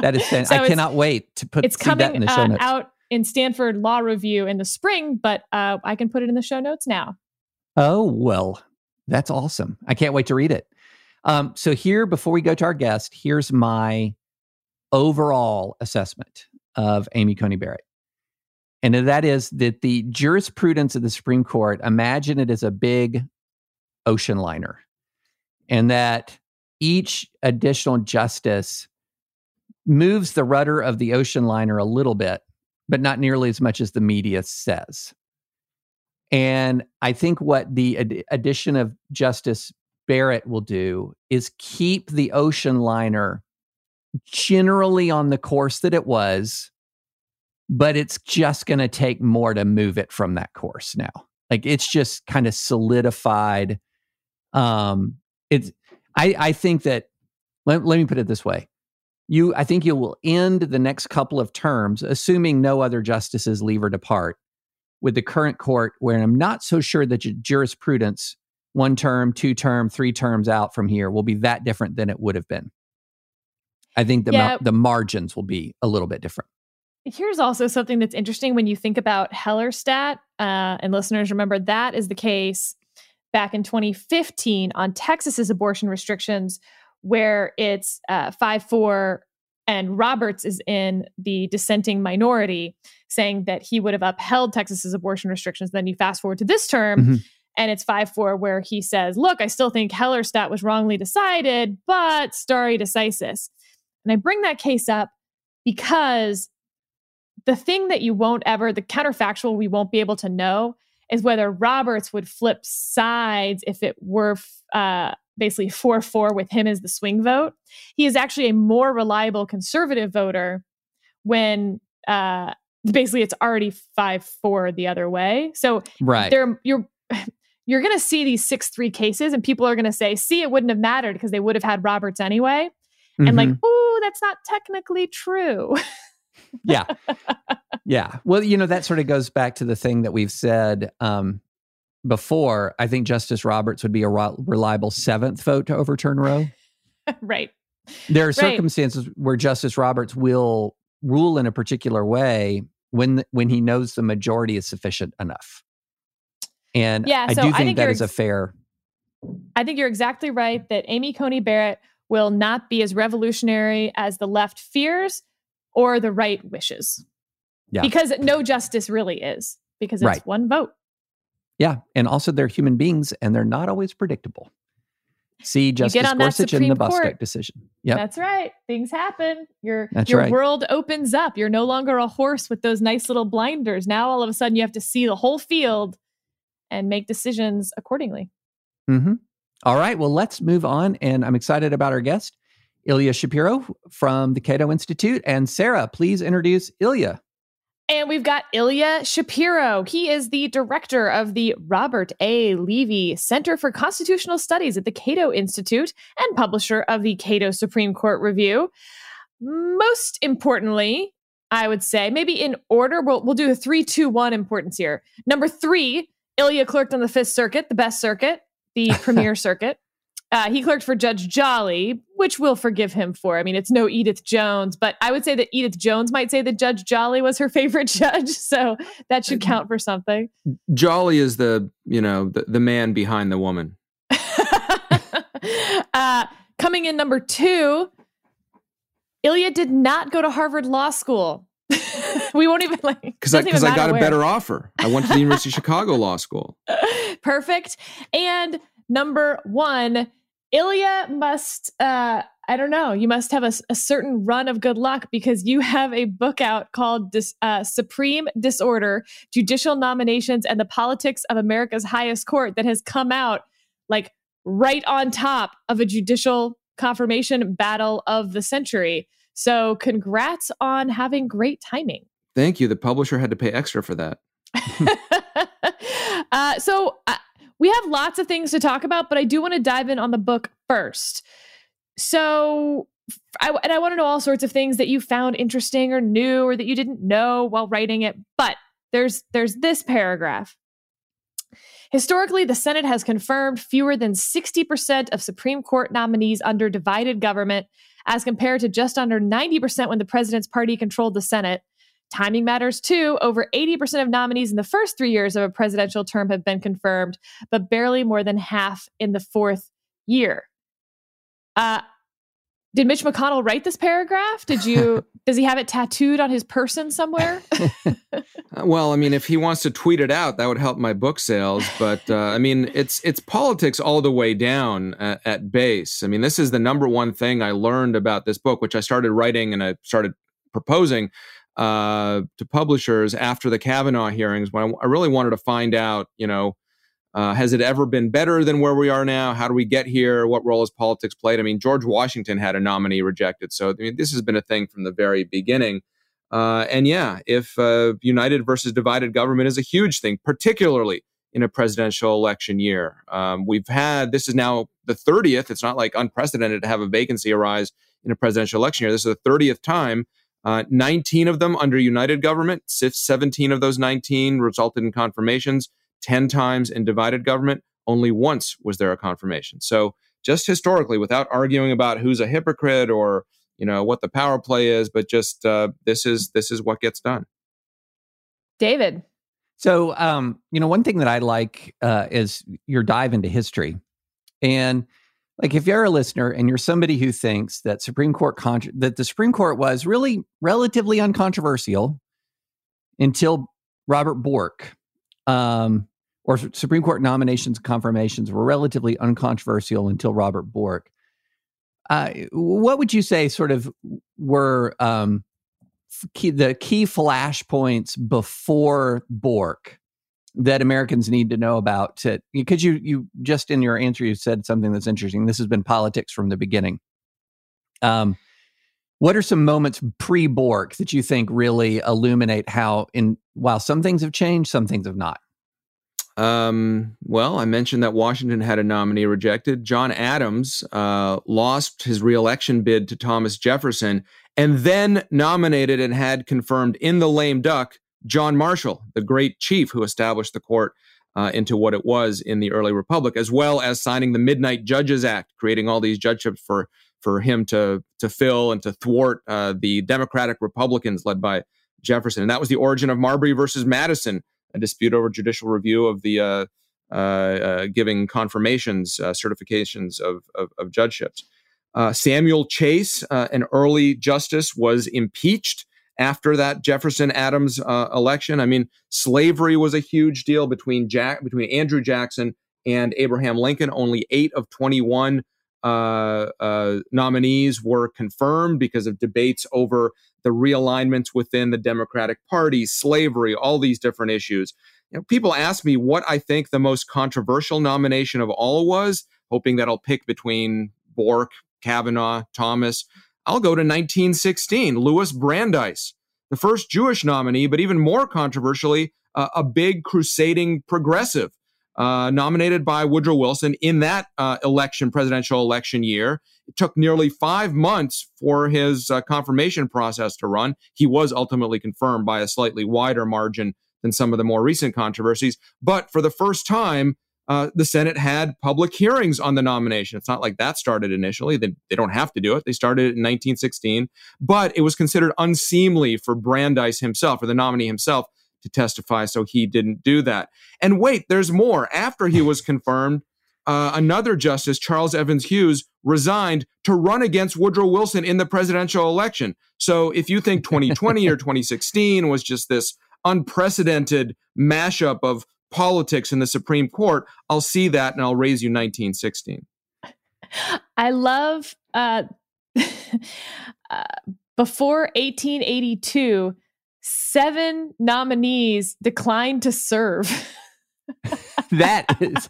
Speaker 3: That is, so I cannot wait to put
Speaker 1: it's coming,
Speaker 3: that in the show uh, notes.
Speaker 1: out in Stanford Law Review in the spring, but uh, I can put it in the show notes now.
Speaker 3: Oh, well, that's awesome. I can't wait to read it. Um, so, here, before we go to our guest, here's my overall assessment of Amy Coney Barrett. And that is that the jurisprudence of the Supreme Court, imagine it as a big ocean liner, and that each additional justice moves the rudder of the ocean liner a little bit but not nearly as much as the media says. And I think what the ad- addition of Justice Barrett will do is keep the ocean liner generally on the course that it was, but it's just going to take more to move it from that course now. Like it's just kind of solidified. Um, it's I I think that let, let me put it this way you i think you will end the next couple of terms assuming no other justices leave or depart with the current court, where I'm not so sure that jurisprudence, one term, two term, three terms out from here, will be that different than it would have been. I think the yeah. the margins will be a little bit different.
Speaker 1: Here's also something that's interesting when you think about Hellerstedt, uh, and listeners remember that is the case back in 2015 on Texas's abortion restrictions, where it's uh, 5 4 and Roberts is in the dissenting minority, saying that he would have upheld Texas's abortion restrictions. Then you fast forward to this term, mm-hmm. and it's 5 4, where he says, Look, I still think Hellerstedt was wrongly decided, but stare decisis. And I bring that case up because the thing that you won't ever, the counterfactual we won't be able to know is whether Roberts would flip sides if it were uh, basically 4 4 with him as the swing vote. He is actually a more reliable conservative voter when uh, basically it's already 5 4 the other way. So
Speaker 3: right.
Speaker 1: there you're you're going to see these 6 3 cases and people are going to say, see, it wouldn't have mattered because they would have had Roberts anyway. Mm-hmm. And like, mm-hmm. ooh, that's not technically true.
Speaker 3: yeah. Yeah. Well, you know, that sort of goes back to the thing that we've said um, before. I think Justice Roberts would be a reliable seventh vote to overturn Roe.
Speaker 1: right.
Speaker 3: There are circumstances right. where Justice Roberts will rule in a particular way when when he knows the majority is sufficient enough. And yeah, I so do think, I think that is a fair.
Speaker 1: I think you're exactly right that Amy Coney Barrett will not be as revolutionary as the left fears or the right wishes. Yeah. Because no justice really is, because it's right. one vote.
Speaker 3: Yeah. And also they're human beings and they're not always predictable. See Justice Gorsuch in the Bostock decision. Yeah,
Speaker 1: That's right. Things happen. Your That's your right. world opens up. You're no longer a horse with those nice little blinders. Now all of a sudden you have to see the whole field and make decisions accordingly.
Speaker 3: Mm-hmm. All right. Well, let's move on. And I'm excited about our guest, Ilya Shapiro from the Cato Institute. And Sarah, please introduce Ilya.
Speaker 1: And we've got Ilya Shapiro. He is the director of the Robert A. Levy Center for Constitutional Studies at the Cato Institute and publisher of the Cato Supreme Court Review. Most importantly, I would say, maybe in order, we'll, we'll do a three, two, one importance here. Number three, Ilya clerked on the Fifth Circuit, the best circuit, the premier circuit. Uh, he clerked for Judge Jolly, which we'll forgive him for. I mean, it's no Edith Jones, but I would say that Edith Jones might say that Judge Jolly was her favorite judge, so that should count for something.
Speaker 4: Jolly is the you know the, the man behind the woman.
Speaker 1: uh, coming in number two, Ilya did not go to Harvard Law School. we won't even like
Speaker 4: because I, I got where. a better offer. I went to the University of Chicago Law School.
Speaker 1: Perfect. And number one, Ilya must, uh, I don't know, you must have a, a, certain run of good luck because you have a book out called Dis, uh, Supreme Disorder Judicial Nominations and the Politics of America's Highest Court that has come out like right on top of a judicial confirmation battle of the century. So, congrats on having great timing.
Speaker 4: Thank you. The publisher had to pay extra for that.
Speaker 1: uh, so, uh, we have lots of things to talk about, but I do want to dive in on the book first. So, I, and I want to know all sorts of things that you found interesting or new or that you didn't know while writing it. But there's there's this paragraph. Historically, the Senate has confirmed fewer than 60% of Supreme Court nominees under divided government, as compared to just under 90% when the president's party controlled the Senate. Timing matters too. Over 80% of nominees in the first three years of a presidential term have been confirmed, but barely more than half in the fourth year. Uh, did Mitch McConnell write this paragraph? Did you? does he have it tattooed on his person somewhere?
Speaker 4: Uh, well, I mean, if he wants to tweet it out, that would help my book sales. But uh, I mean, it's it's politics all the way down at, at base. I mean, this is the number one thing I learned about this book, which I started writing and I started proposing uh, to publishers after the Kavanaugh hearings when I, I really wanted to find out, you know, uh, has it ever been better than where we are now? How do we get here? What role has politics played? I mean, George Washington had a nominee rejected. So, I mean, this has been a thing from the very beginning. Uh, and yeah, if uh, united versus divided government is a huge thing, particularly in a presidential election year. Um, we've had, this is now the 30th. It's not like unprecedented to have a vacancy arise in a presidential election year. This is the 30th time Uh, 19 of them under united government, 17 of those 19 resulted in confirmations, 10 times in divided government. Only once was there a confirmation. So, just historically, without arguing about who's a hypocrite or you know what the power play is, but just uh, this is this is what gets done.
Speaker 1: David.
Speaker 3: So, um, you know, one thing that I like uh, is your dive into history, and like if you're a listener and you're somebody who thinks that Supreme Court that the Supreme Court was really relatively uncontroversial until Robert Bork, um, or Supreme Court nominations and confirmations were relatively uncontroversial until Robert Bork. Uh, what would you say sort of were um, key, the key flashpoints before Bork that Americans need to know about to because you you just in your answer you said something that's interesting. This has been politics from the beginning. Um, what are some moments pre Bork that you think really illuminate how in while some things have changed, some things have not?
Speaker 4: Um, well, I mentioned that Washington had a nominee rejected. John Adams uh, lost his reelection bid to Thomas Jefferson and then nominated and had confirmed in the lame duck John Marshall, the great chief who established the court uh, into what it was in the early republic, as well as signing the Midnight Judges Act, creating all these judgeships for for him to to fill and to thwart uh, the Democratic Republicans led by Jefferson. And that was the origin of Marbury versus Madison, a dispute over judicial review of the uh, uh, uh giving confirmations, uh, certifications of, of, of judgeships. Samuel Chase, an early justice, was impeached after that Jefferson Adams uh, election. I mean, slavery was a huge deal between Jack between Andrew Jackson and Abraham Lincoln. Only eight of twenty one uh, uh, nominees were confirmed because of debates over the realignments within the Democratic Party, slavery, all these different issues. You know, people ask me what I think the most controversial nomination of all was, hoping that I'll pick between Bork, Kavanaugh, Thomas. I'll go to 1916, Louis Brandeis, the first Jewish nominee, but even more controversially, uh, a big crusading progressive. Uh, nominated by Woodrow Wilson in that uh, election, presidential election year. It took nearly five months for his uh, confirmation process to run. He was ultimately confirmed by a slightly wider margin than some of the more recent controversies. But for the first time, uh, the Senate had public hearings on the nomination. It's not like that started initially. They, they don't have to do it. They started it in 1916, but it was considered unseemly for Brandeis himself, or the nominee himself, to testify, so he didn't do that. And wait, there's more. After he was confirmed, uh, another justice, Charles Evans Hughes, resigned to run against Woodrow Wilson in the presidential election. So if you think 2020 or 2016 was just this unprecedented mashup of politics in the Supreme Court, I'll see that and I'll raise you 1916.
Speaker 1: I love uh, uh, before 1882, seven nominees declined to serve.
Speaker 3: that is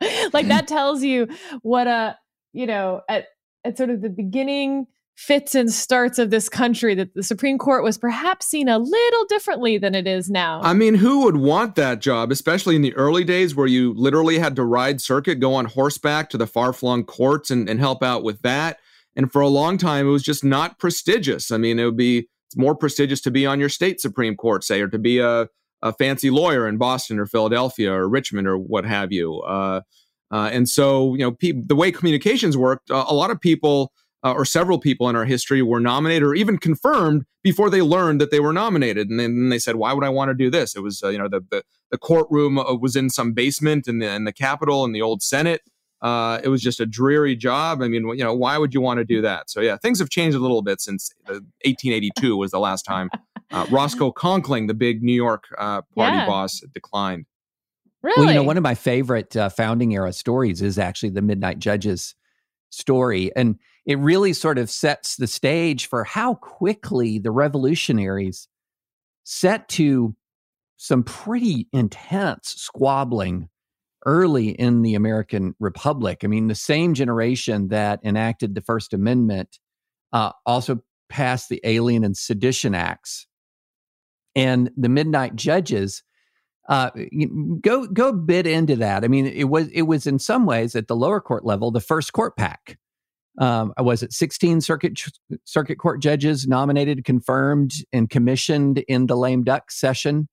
Speaker 1: like that tells you what a you know at at sort of the beginning fits and starts of this country that the Supreme Court was perhaps seen a little differently than it is now.
Speaker 4: I mean, who would want that job, especially in the early days where you literally had to ride circuit, go on horseback to the far flung courts and, and help out with that? And for a long time, it was just not prestigious. I mean, it would be more prestigious to be on your state Supreme Court, say, or to be a, a fancy lawyer in Boston or Philadelphia or Richmond or what have you. Uh, uh, and so, you know, pe- the way communications worked, uh, a lot of people uh, or several people in our history were nominated or even confirmed before they learned that they were nominated. And then they said, "Why would I want to do this?" It was, uh, you know, the, the, the courtroom uh, was in some basement in the in the Capitol in the old Senate. Uh, it was just a dreary job. I mean, you know, why would you want to do that? So yeah, things have changed a little bit since 1882 was the last time uh, Roscoe Conkling, the big New York uh, party yeah. boss, declined.
Speaker 1: Really?
Speaker 3: Well, you know, one of my favorite founding era stories is actually the Midnight Judges story. And it really sort of sets the stage for how quickly the revolutionaries set to some pretty intense squabbling early in the American Republic. I mean, the same generation that enacted the First Amendment uh, also passed the Alien and Sedition Acts. And the Midnight Judges uh, go go a bit into that. I mean, it was it was in some ways at the lower court level the first court pack um, was it 16 circuit circuit court judges nominated, confirmed, and commissioned in the lame duck session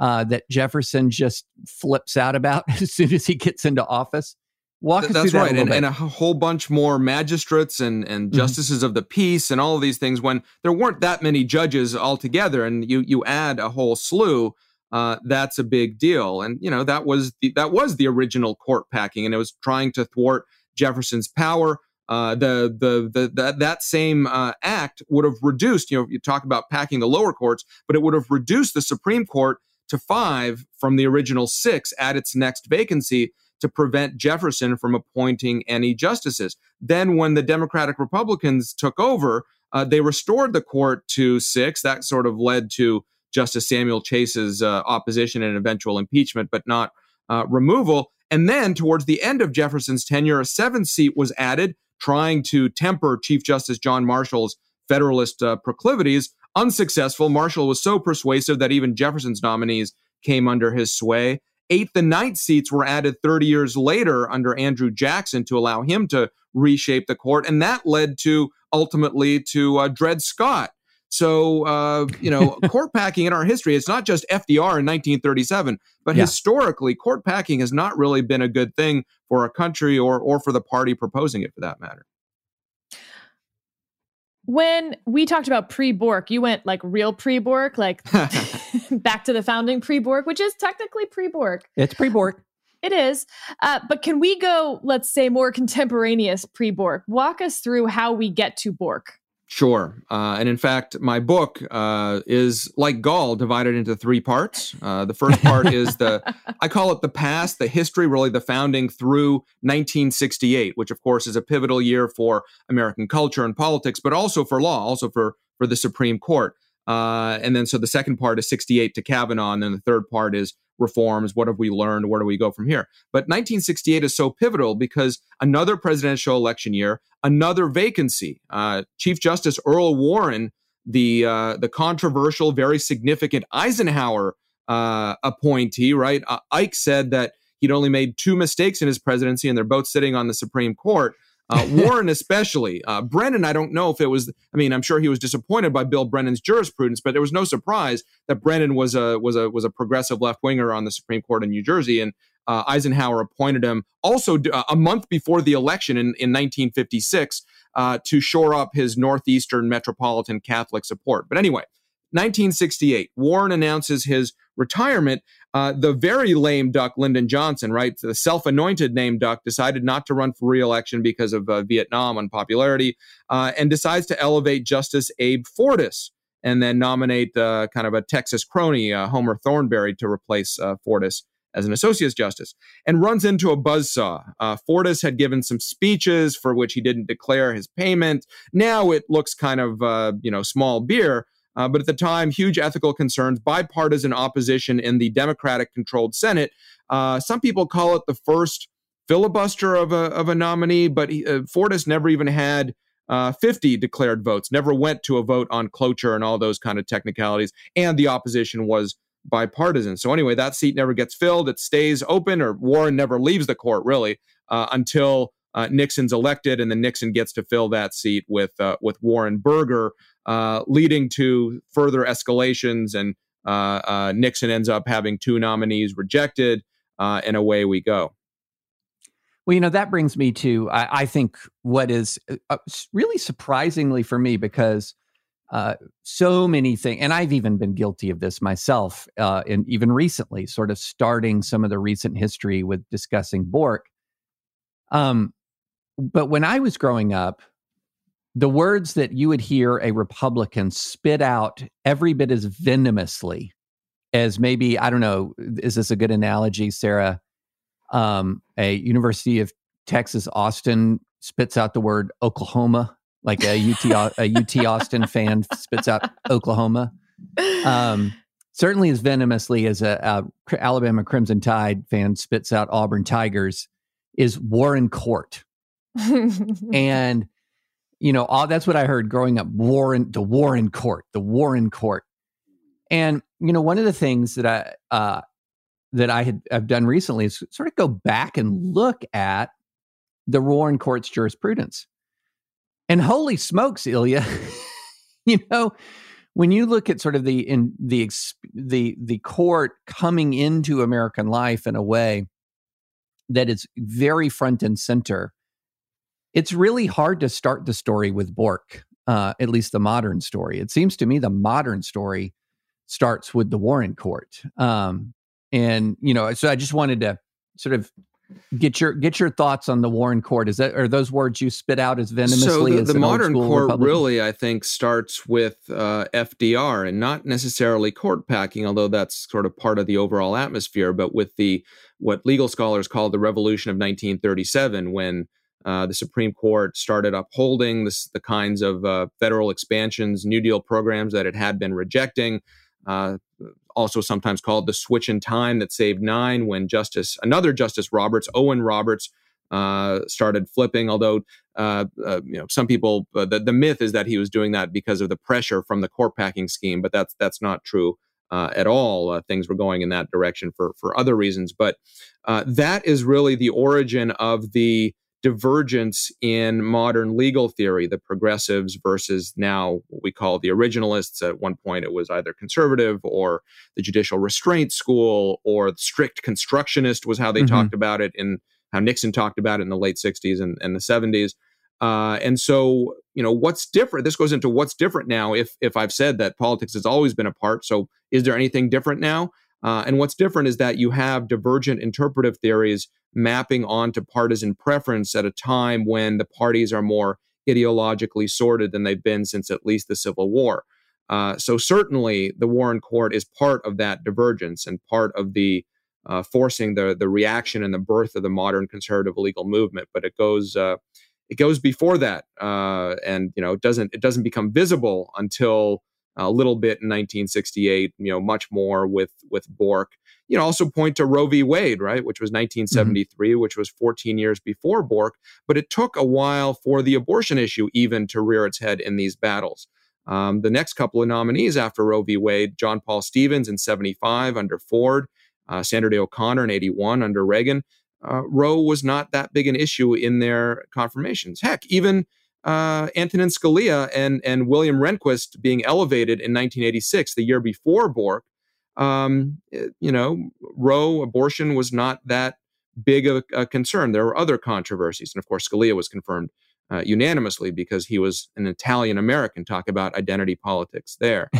Speaker 3: uh, that Jefferson just flips out about as soon as he gets into office. Walk
Speaker 4: Th- that's
Speaker 3: that
Speaker 4: right, and, and a whole bunch more magistrates and and
Speaker 3: Mhm.
Speaker 4: justices of the peace and all of these things. When there weren't that many judges altogether, and you you add a whole slew, uh, that's a big deal. And you know that was the, that was the original court packing, and it was trying to thwart Jefferson's power. Uh, the, the the the that same uh, act would have reduced. You know, you talk about packing the lower courts, but it would have reduced the Supreme Court to five from the original six at its next vacancy to prevent Jefferson from appointing any justices. Then, when the Democratic Republicans took over, uh, they restored the court to six. That sort of led to Justice Samuel Chase's uh, opposition and eventual impeachment, but not uh, removal. And then, towards the end of Jefferson's tenure, a seventh seat was added, trying to temper Chief Justice John Marshall's Federalist uh, proclivities. Unsuccessful. Marshall was so persuasive that even Jefferson's nominees came under his sway. Eighth and ninth seats were added 30 years later under Andrew Jackson to allow him to reshape the court. And that led to ultimately to uh, Dred Scott. So, uh, you know, court packing in our history, it's not just FDR in 1937, but
Speaker 3: Yeah.
Speaker 4: historically, court packing has not really been a good thing for a country or, or for the party proposing it for that matter.
Speaker 1: When we talked about pre Bork, you went like real pre Bork, like back to the founding pre Bork, which is technically pre Bork.
Speaker 3: it's pre Bork.
Speaker 1: It is. Uh, but can we go, let's say, more contemporaneous pre Bork? Walk us through how we get to Bork.
Speaker 4: Sure. Uh, and in fact, my book uh, is like Gaul, divided into three parts. Uh, the first part is the, I call it the past, the history, really the founding through 1968, which of course is a pivotal year for American culture and politics, but also for law, also for, for the Supreme Court. Uh, and then so the second part is 68 to Kavanaugh, and then the third part is reforms. What have we learned? Where do we go from here? But 1968 is so pivotal because another presidential election year, another vacancy. Uh, Chief Justice Earl Warren, the uh, the controversial, very significant Eisenhower uh, appointee, right? Uh, Ike said that he'd only made two mistakes in his presidency, and they're both sitting on the Supreme Court. Uh, Warren, especially. Uh, Brennan, I don't know if it was. I mean, I'm sure he was disappointed by Bill Brennan's jurisprudence, but there was no surprise that Brennan was a was a was a progressive left winger on the Supreme Court in New Jersey, and uh, Eisenhower appointed him also uh, a month before the election in, in 1956 uh, to shore up his northeastern metropolitan Catholic support. But anyway, 1968, Warren announces his retirement. Uh, the very lame duck Lyndon Johnson, right, the self-anointed name duck, decided not to run for re-election because of uh, Vietnam unpopularity, uh, and decides to elevate Justice Abe Fortas and then nominate uh, kind of a Texas crony, uh, Homer Thornberry, to replace uh, Fortas as an associate justice, and runs into a buzzsaw. Uh, Fortas had given some speeches for which he didn't declare his payment. Now it looks kind of, uh, you know, small beer. Uh, but at the time, huge ethical concerns, bipartisan opposition in the Democratic controlled Senate. Uh, some people call it the first filibuster of a, of a nominee, but he, uh, Fortas never even had uh, 50 declared votes, never went to a vote on cloture and all those kind of technicalities. And the opposition was bipartisan. So, anyway, that seat never gets filled. It stays open, or Warren never leaves the court, really, uh, until. Uh, Nixon's elected, and then Nixon gets to fill that seat with uh, with Warren Burger, uh, leading to further escalations. And uh, uh, Nixon ends up having two nominees rejected, uh, and away we go.
Speaker 3: Well, you know, that brings me to, I, I think, what is really surprisingly for me because so many things, and I've even been guilty of this myself, and even recently, sort of starting some of the recent history with discussing Bork. Um, but when I was growing up, the words that you would hear a Republican spit out every bit as venomously as maybe, I don't know, is this a good analogy, Sarah? Um, a University of Texas Austin spits out the word Oklahoma, like a UT, a UT Austin fan spits out Oklahoma. Um, certainly as venomously as a, a Alabama Crimson Tide fan spits out Auburn Tigers is Warren Court and you know all that's what i heard growing up warren the warren court the warren court. And you know one of the things that i uh that i had i've done recently is sort of go back and look at the warren court's jurisprudence. And holy smokes, Ilya, you know, when you look at sort of the in the the the court coming into American life in a way that is very front and center, it's really hard to start the story with Bork. Uh, at least the modern story. It seems to me the modern story starts with the Warren Court. Um, and you know, so I just wanted to sort of get your get your thoughts on the Warren Court. Is that are those words you spit out as venomously?
Speaker 4: So the,
Speaker 3: as
Speaker 4: the modern court
Speaker 3: Republican?
Speaker 4: really, I think, starts with uh, FDR and not necessarily court packing, although that's sort of part of the overall atmosphere. But with the what legal scholars call the Revolution of 1937, when uh, the Supreme Court started upholding this, the kinds of uh, federal expansions, New Deal programs that it had been rejecting. Uh, also sometimes called the switch in time that saved nine when Justice, another Justice Roberts, Owen Roberts, uh, started flipping. Although, uh, uh, you know, some people, uh, the, the myth is that he was doing that because of the pressure from the court packing scheme, but that's that's not true. Uh, at all, uh, things were going in that direction for for other reasons, but that is really the origin of the divergence in modern legal theory, the progressives versus now what we call the originalists. At one point, it was either conservative or the judicial restraint school or strict constructionist was how they mm-hmm. talked about it in how Nixon talked about it in the late 60s and, and the 70s. Uh, and so, you know, what's different? This goes into what's different now. If if I've said that politics has always been a part, so is there anything different now? Uh, and what's different is that you have divergent interpretive theories mapping onto partisan preference at a time when the parties are more ideologically sorted than they've been since at least the Civil War. Uh, so certainly, the Warren Court is part of that divergence and part of the uh, forcing the the reaction and the birth of the modern conservative legal movement. But it goes uh, it goes before that, uh, and you know it doesn't it doesn't become visible until a little bit in 1968, you know, much more with with Bork. You know, also point to Roe v. Wade, right, which was 1973, mm-hmm. which was 14 years before Bork, but it took a while for the abortion issue even to rear its head in these battles. Um, the next couple of nominees after Roe v. Wade, John Paul Stevens in 75 under Ford, uh, Sandra Day O'Connor in 81 under Reagan. Uh, Roe was not that big an issue in their confirmations. Heck, even uh, Antonin Scalia and and William Rehnquist being elevated in 1986, the year before Bork. Um, you know, Roe abortion was not that big of a, a, concern. There were other controversies, and of course, Scalia was confirmed uh, unanimously because he was an Italian American. Talk about identity politics there.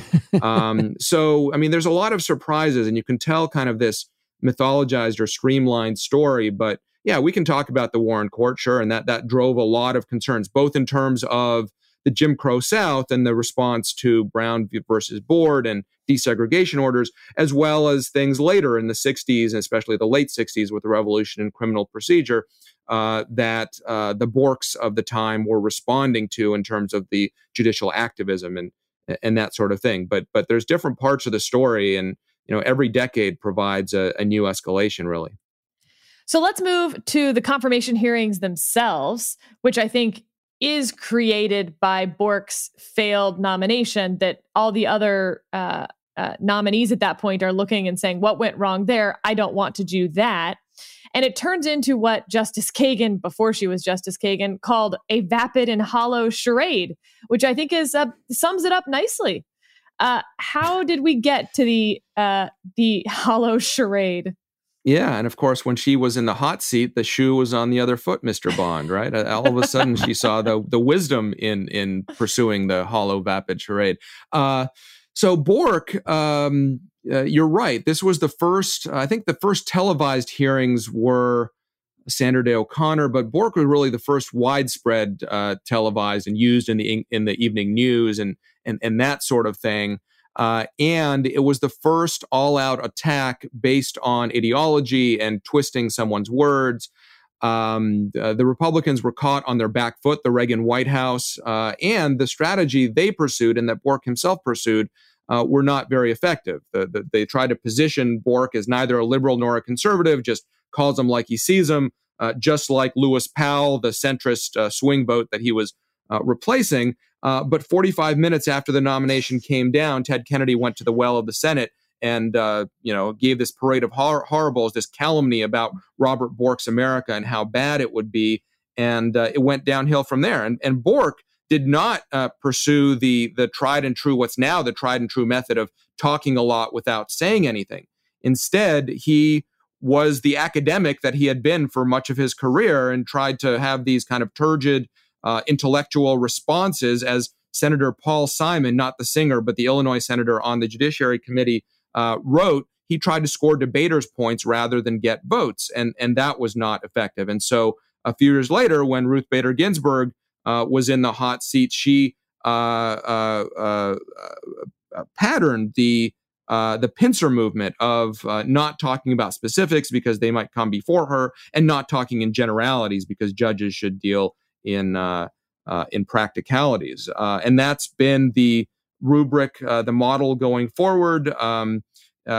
Speaker 4: um, so, I mean, there's a lot of surprises, and you can tell kind of this mythologized or streamlined story, but yeah, we can talk about the war Warren Court, sure, and that that drove a lot of concerns, both in terms of the Jim Crow South and the response to Brown versus Board and desegregation orders, as well as things later in the 60s, and especially the late 60s with the revolution in criminal procedure, uh, that uh, the Borks of the time were responding to in terms of the judicial activism and and that sort of thing. But but there's different parts of the story, and you know every decade provides a, a new escalation, really.
Speaker 1: So let's move to the confirmation hearings themselves, which I think is created by Bork's failed nomination that all the other uh, uh, nominees at that point are looking and saying, What went wrong there? I don't want to do that. And it turns into what Justice Kagan, before she was Justice Kagan, called a vapid and hollow charade, which I think is uh, sums it up nicely. Uh, how did we get to the uh, the hollow charade?
Speaker 4: Yeah, and of course, when she was in the hot seat, the shoe was on the other foot, Mister Bond. Right? All of a sudden, she saw the the wisdom in in pursuing the hollow vapid charade. Uh, so Bork, um, uh, you're right. This was the first. I think the first televised hearings were Sandra Day O'Connor, but Bork was really the first widespread uh, televised and used in the in the evening news and and and that sort of thing. Uh, and it was the first all out attack based on ideology and twisting someone's words. Um, uh, the Republicans were caught on their back foot, the Reagan White House, uh, and the strategy they pursued and that Bork himself pursued uh, were not very effective. The, the, they tried to position Bork as neither a liberal nor a conservative, just calls him like he sees him, uh, just like Lewis Powell, the centrist uh, swing vote that he was replacing. Uh, but 45 minutes after the nomination came down, Ted Kennedy went to the well of the Senate and uh, you know gave this parade of hor- horribles, this calumny about Robert Bork's America and how bad it would be, and uh, it went downhill from there. And, and Bork did not uh, pursue the the tried and true what's now the tried and true method of talking a lot without saying anything. Instead, he was the academic that he had been for much of his career and tried to have these kind of turgid uh, intellectual responses as Senator Paul Simon, not the singer, but the Illinois senator on the Judiciary Committee, uh, wrote. He tried to score debaters' points rather than get votes, and and that was not effective. And so, a few years later, when Ruth Bader Ginsburg uh, was in the hot seat, she uh, uh, uh, patterned the uh, the pincer movement of uh, not talking about specifics because they might come before her, and not talking in generalities because judges should deal in uh, uh, in practicalities. Uh, and that's been the rubric, the model going forward. Um, you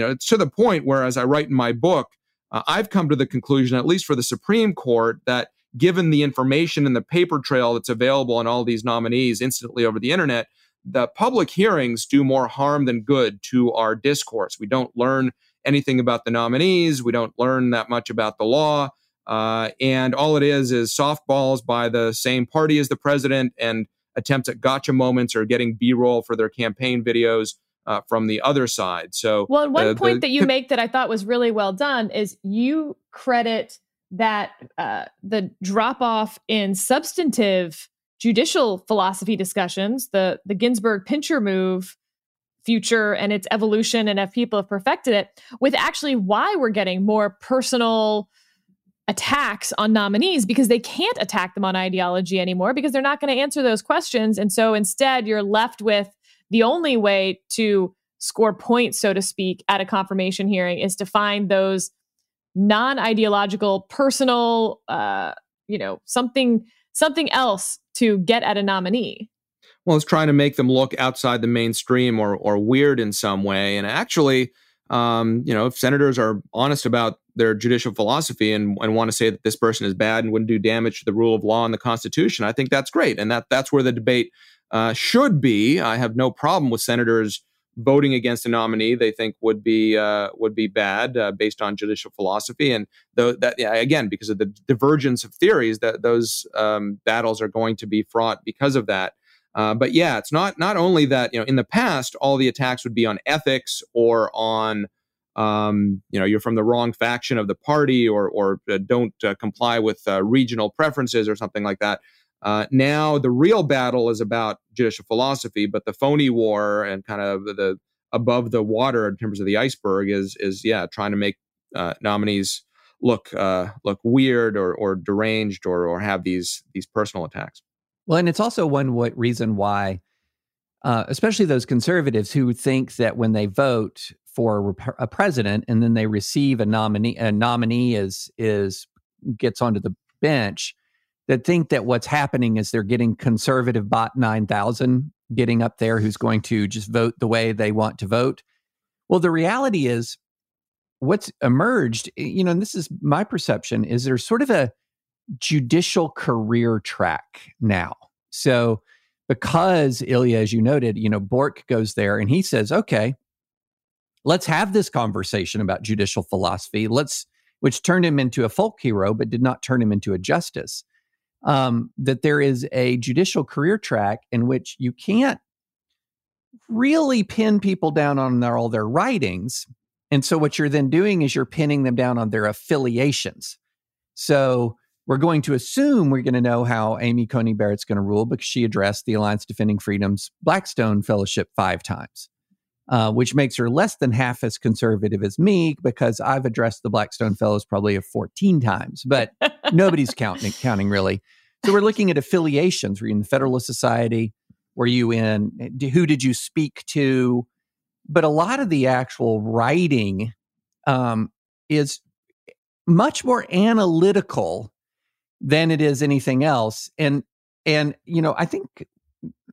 Speaker 4: know, it's to the point where, as I write in my book, I've come to the conclusion, at least for the Supreme Court, that given the information and the paper trail that's available on all these nominees instantly over the internet, the public hearings do more harm than good to our discourse. We don't learn anything about the nominees. We don't learn that much about the law. Uh, and all it is is softballs by the same party as the president and attempts at gotcha moments or getting B roll for their campaign videos uh, from the other side. So,
Speaker 1: well, one uh, point the, that you make that I thought was really well done is you credit that uh, the drop off in substantive judicial philosophy discussions, the the Ginsburg pincer move future and its evolution and if people have perfected it with actually why we're getting more personal attacks on nominees because they can't attack them on ideology anymore because they're not going to answer those questions. And so instead, you're left with the only way to score points, so to speak, at a confirmation hearing is to find those non ideological, personal, uh, you know, something something else to get at a nominee.
Speaker 4: Well, it's trying to make them look outside the mainstream or or weird in some way. And actually, um, you know, if senators are honest about their judicial philosophy and, and want to say that this person is bad and wouldn't do damage to the rule of law and the Constitution, I think that's great, and that that's where the debate uh, should be. I have no problem with senators voting against a nominee they think would be uh, would be bad uh, based on judicial philosophy, and though that yeah, again because of the divergence of theories, that those um, battles are going to be fraught because of that. Uh, but yeah, it's not not only that you know in the past all the attacks would be on ethics or on um, you know you're from the wrong faction of the party or or uh, don't uh, comply with uh, regional preferences or something like that. Uh, now the real battle is about judicial philosophy, but the phony war and kind of the above the water in terms of the iceberg is is yeah trying to make uh, nominees look uh, look weird or or deranged or or have these these personal attacks.
Speaker 3: Well, and it's also one what reason why, especially those conservatives who think that when they vote, for a president and then they receive a nominee a nominee is is gets onto the bench that think that what's happening is they're getting conservative bot 9000 getting up there who's going to just vote the way they want to vote. Well the reality is what's emerged eh, you know and this is my perception is there's sort of a judicial career track now. So because Ilya, as you noted, you know, Bork goes there and he says, okay, let's have this conversation about judicial philosophy. Let's, which turned him into a folk hero, but did not turn him into a justice. Um, that there is a judicial career track in which you can't really pin people down on their, all their writings. And so what you're then doing is you're pinning them down on their affiliations. So we're going to assume we're going to know how Amy Coney Barrett's going to rule because she addressed the Alliance Defending Freedom's Blackstone Fellowship five times uh, which makes her less than half as conservative as me because I've addressed the Blackstone Fellows probably 14 times, but nobody's counting, counting really. So we're looking at affiliations. Were you in the Federalist Society? Were you in, who did you speak to? But a lot of the actual writing um, is much more analytical than it is anything else. And, and, you know, I think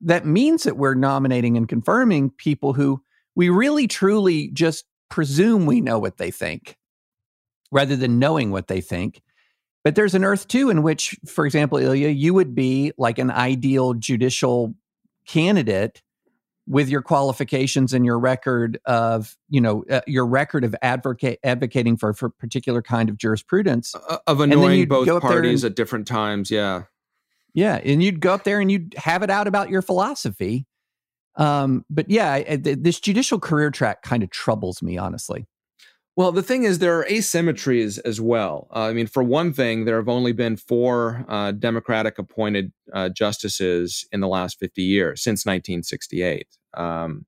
Speaker 3: that means that we're nominating and confirming people who we really truly just presume we know what they think rather than knowing what they think. But there's an earth too in which, for example, Ilya, you would be like an ideal judicial candidate with your qualifications and your record of, you know, uh, your record of advocate advocating for for particular kind of jurisprudence
Speaker 4: uh, of annoying both parties and, at different times. Yeah.
Speaker 3: Yeah, and you'd go up there and you'd have it out about your philosophy. Um, but yeah, this judicial career track kind of troubles me, honestly.
Speaker 4: Well, the thing is, there are asymmetries as well. Uh, I mean, for one thing, there have only been four uh, Democratic appointed uh, justices in the last 50 years since 1968. Um,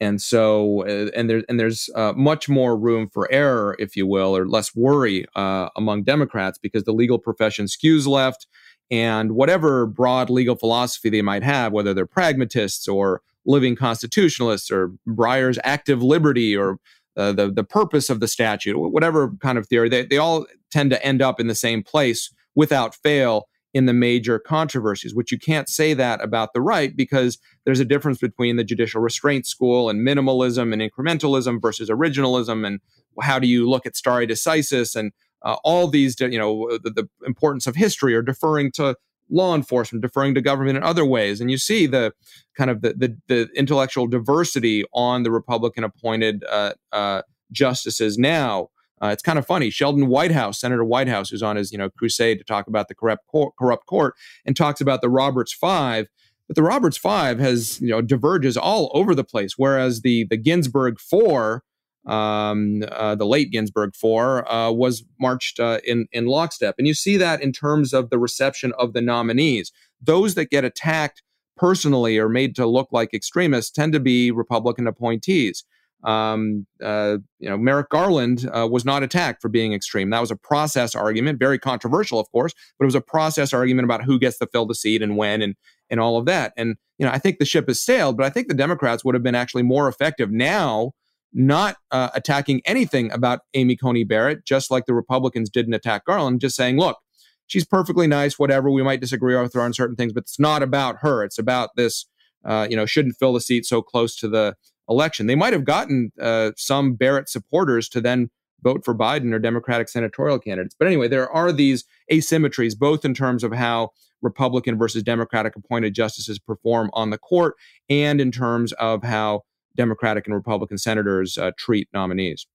Speaker 4: and so, uh, and, there, and there's uh, much more room for error, if you will, or less worry uh, among Democrats because the legal profession skews left. And whatever broad legal philosophy they might have, whether they're pragmatists or living constitutionalists or Breyer's active liberty or uh, the the purpose of the statute, whatever kind of theory, they, they all tend to end up in the same place without fail in the major controversies, which you can't say that about the right because there's a difference between the judicial restraint school and minimalism and incrementalism versus originalism. And how do you look at stare decisis and uh, all these, you know, the, the, importance of history or deferring to law enforcement, deferring to government in other ways. And you see the kind of the, the, the intellectual diversity on the Republican appointed uh, uh, justices now. Uh, it's kind of funny. Sheldon Whitehouse, Senator Whitehouse, who's on his you know crusade to talk about the corrupt court, corrupt court, and talks about the Roberts Five. But the Roberts Five has you know diverges all over the place, whereas the the Ginsburg Four um, uh, the late Ginsburg Four, uh, was marched uh, in in lockstep, and you see that in terms of the reception of the nominees. Those that get attacked personally or made to look like extremists tend to be Republican appointees. Um, uh, you know, Merrick Garland uh, was not attacked for being extreme. That was a process argument, very controversial, of course, but it was a process argument about who gets to fill the seat and when and and all of that. And you know, I think the ship has sailed, but I think the Democrats would have been actually more effective now not uh, attacking anything about Amy Coney Barrett, just like the Republicans didn't attack Garland, just saying, look, she's perfectly nice, whatever. We might disagree with her on certain things, but it's not about her. It's about this, uh, you know, shouldn't fill the seat so close to the election. They might have gotten uh, some Barrett supporters to then vote for Biden or Democratic senatorial candidates. But anyway, there are these asymmetries, both in terms of how Republican versus Democratic appointed justices perform on the court and in terms of how Democratic and Republican senators uh, treat nominees.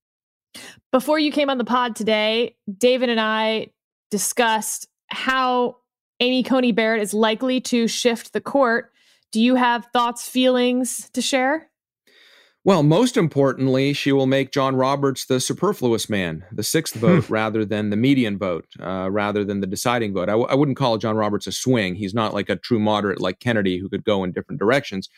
Speaker 1: Before you came on the pod today, David and I discussed how Amy Coney Barrett is likely to shift the court. Do you have thoughts, feelings to share?
Speaker 4: Well, most importantly, she will make John Roberts the superfluous man, the sixth vote, rather than the median vote, uh, rather than the deciding vote. I w- I wouldn't call John Roberts a swing. He's not like a true moderate like Kennedy who could go in different directions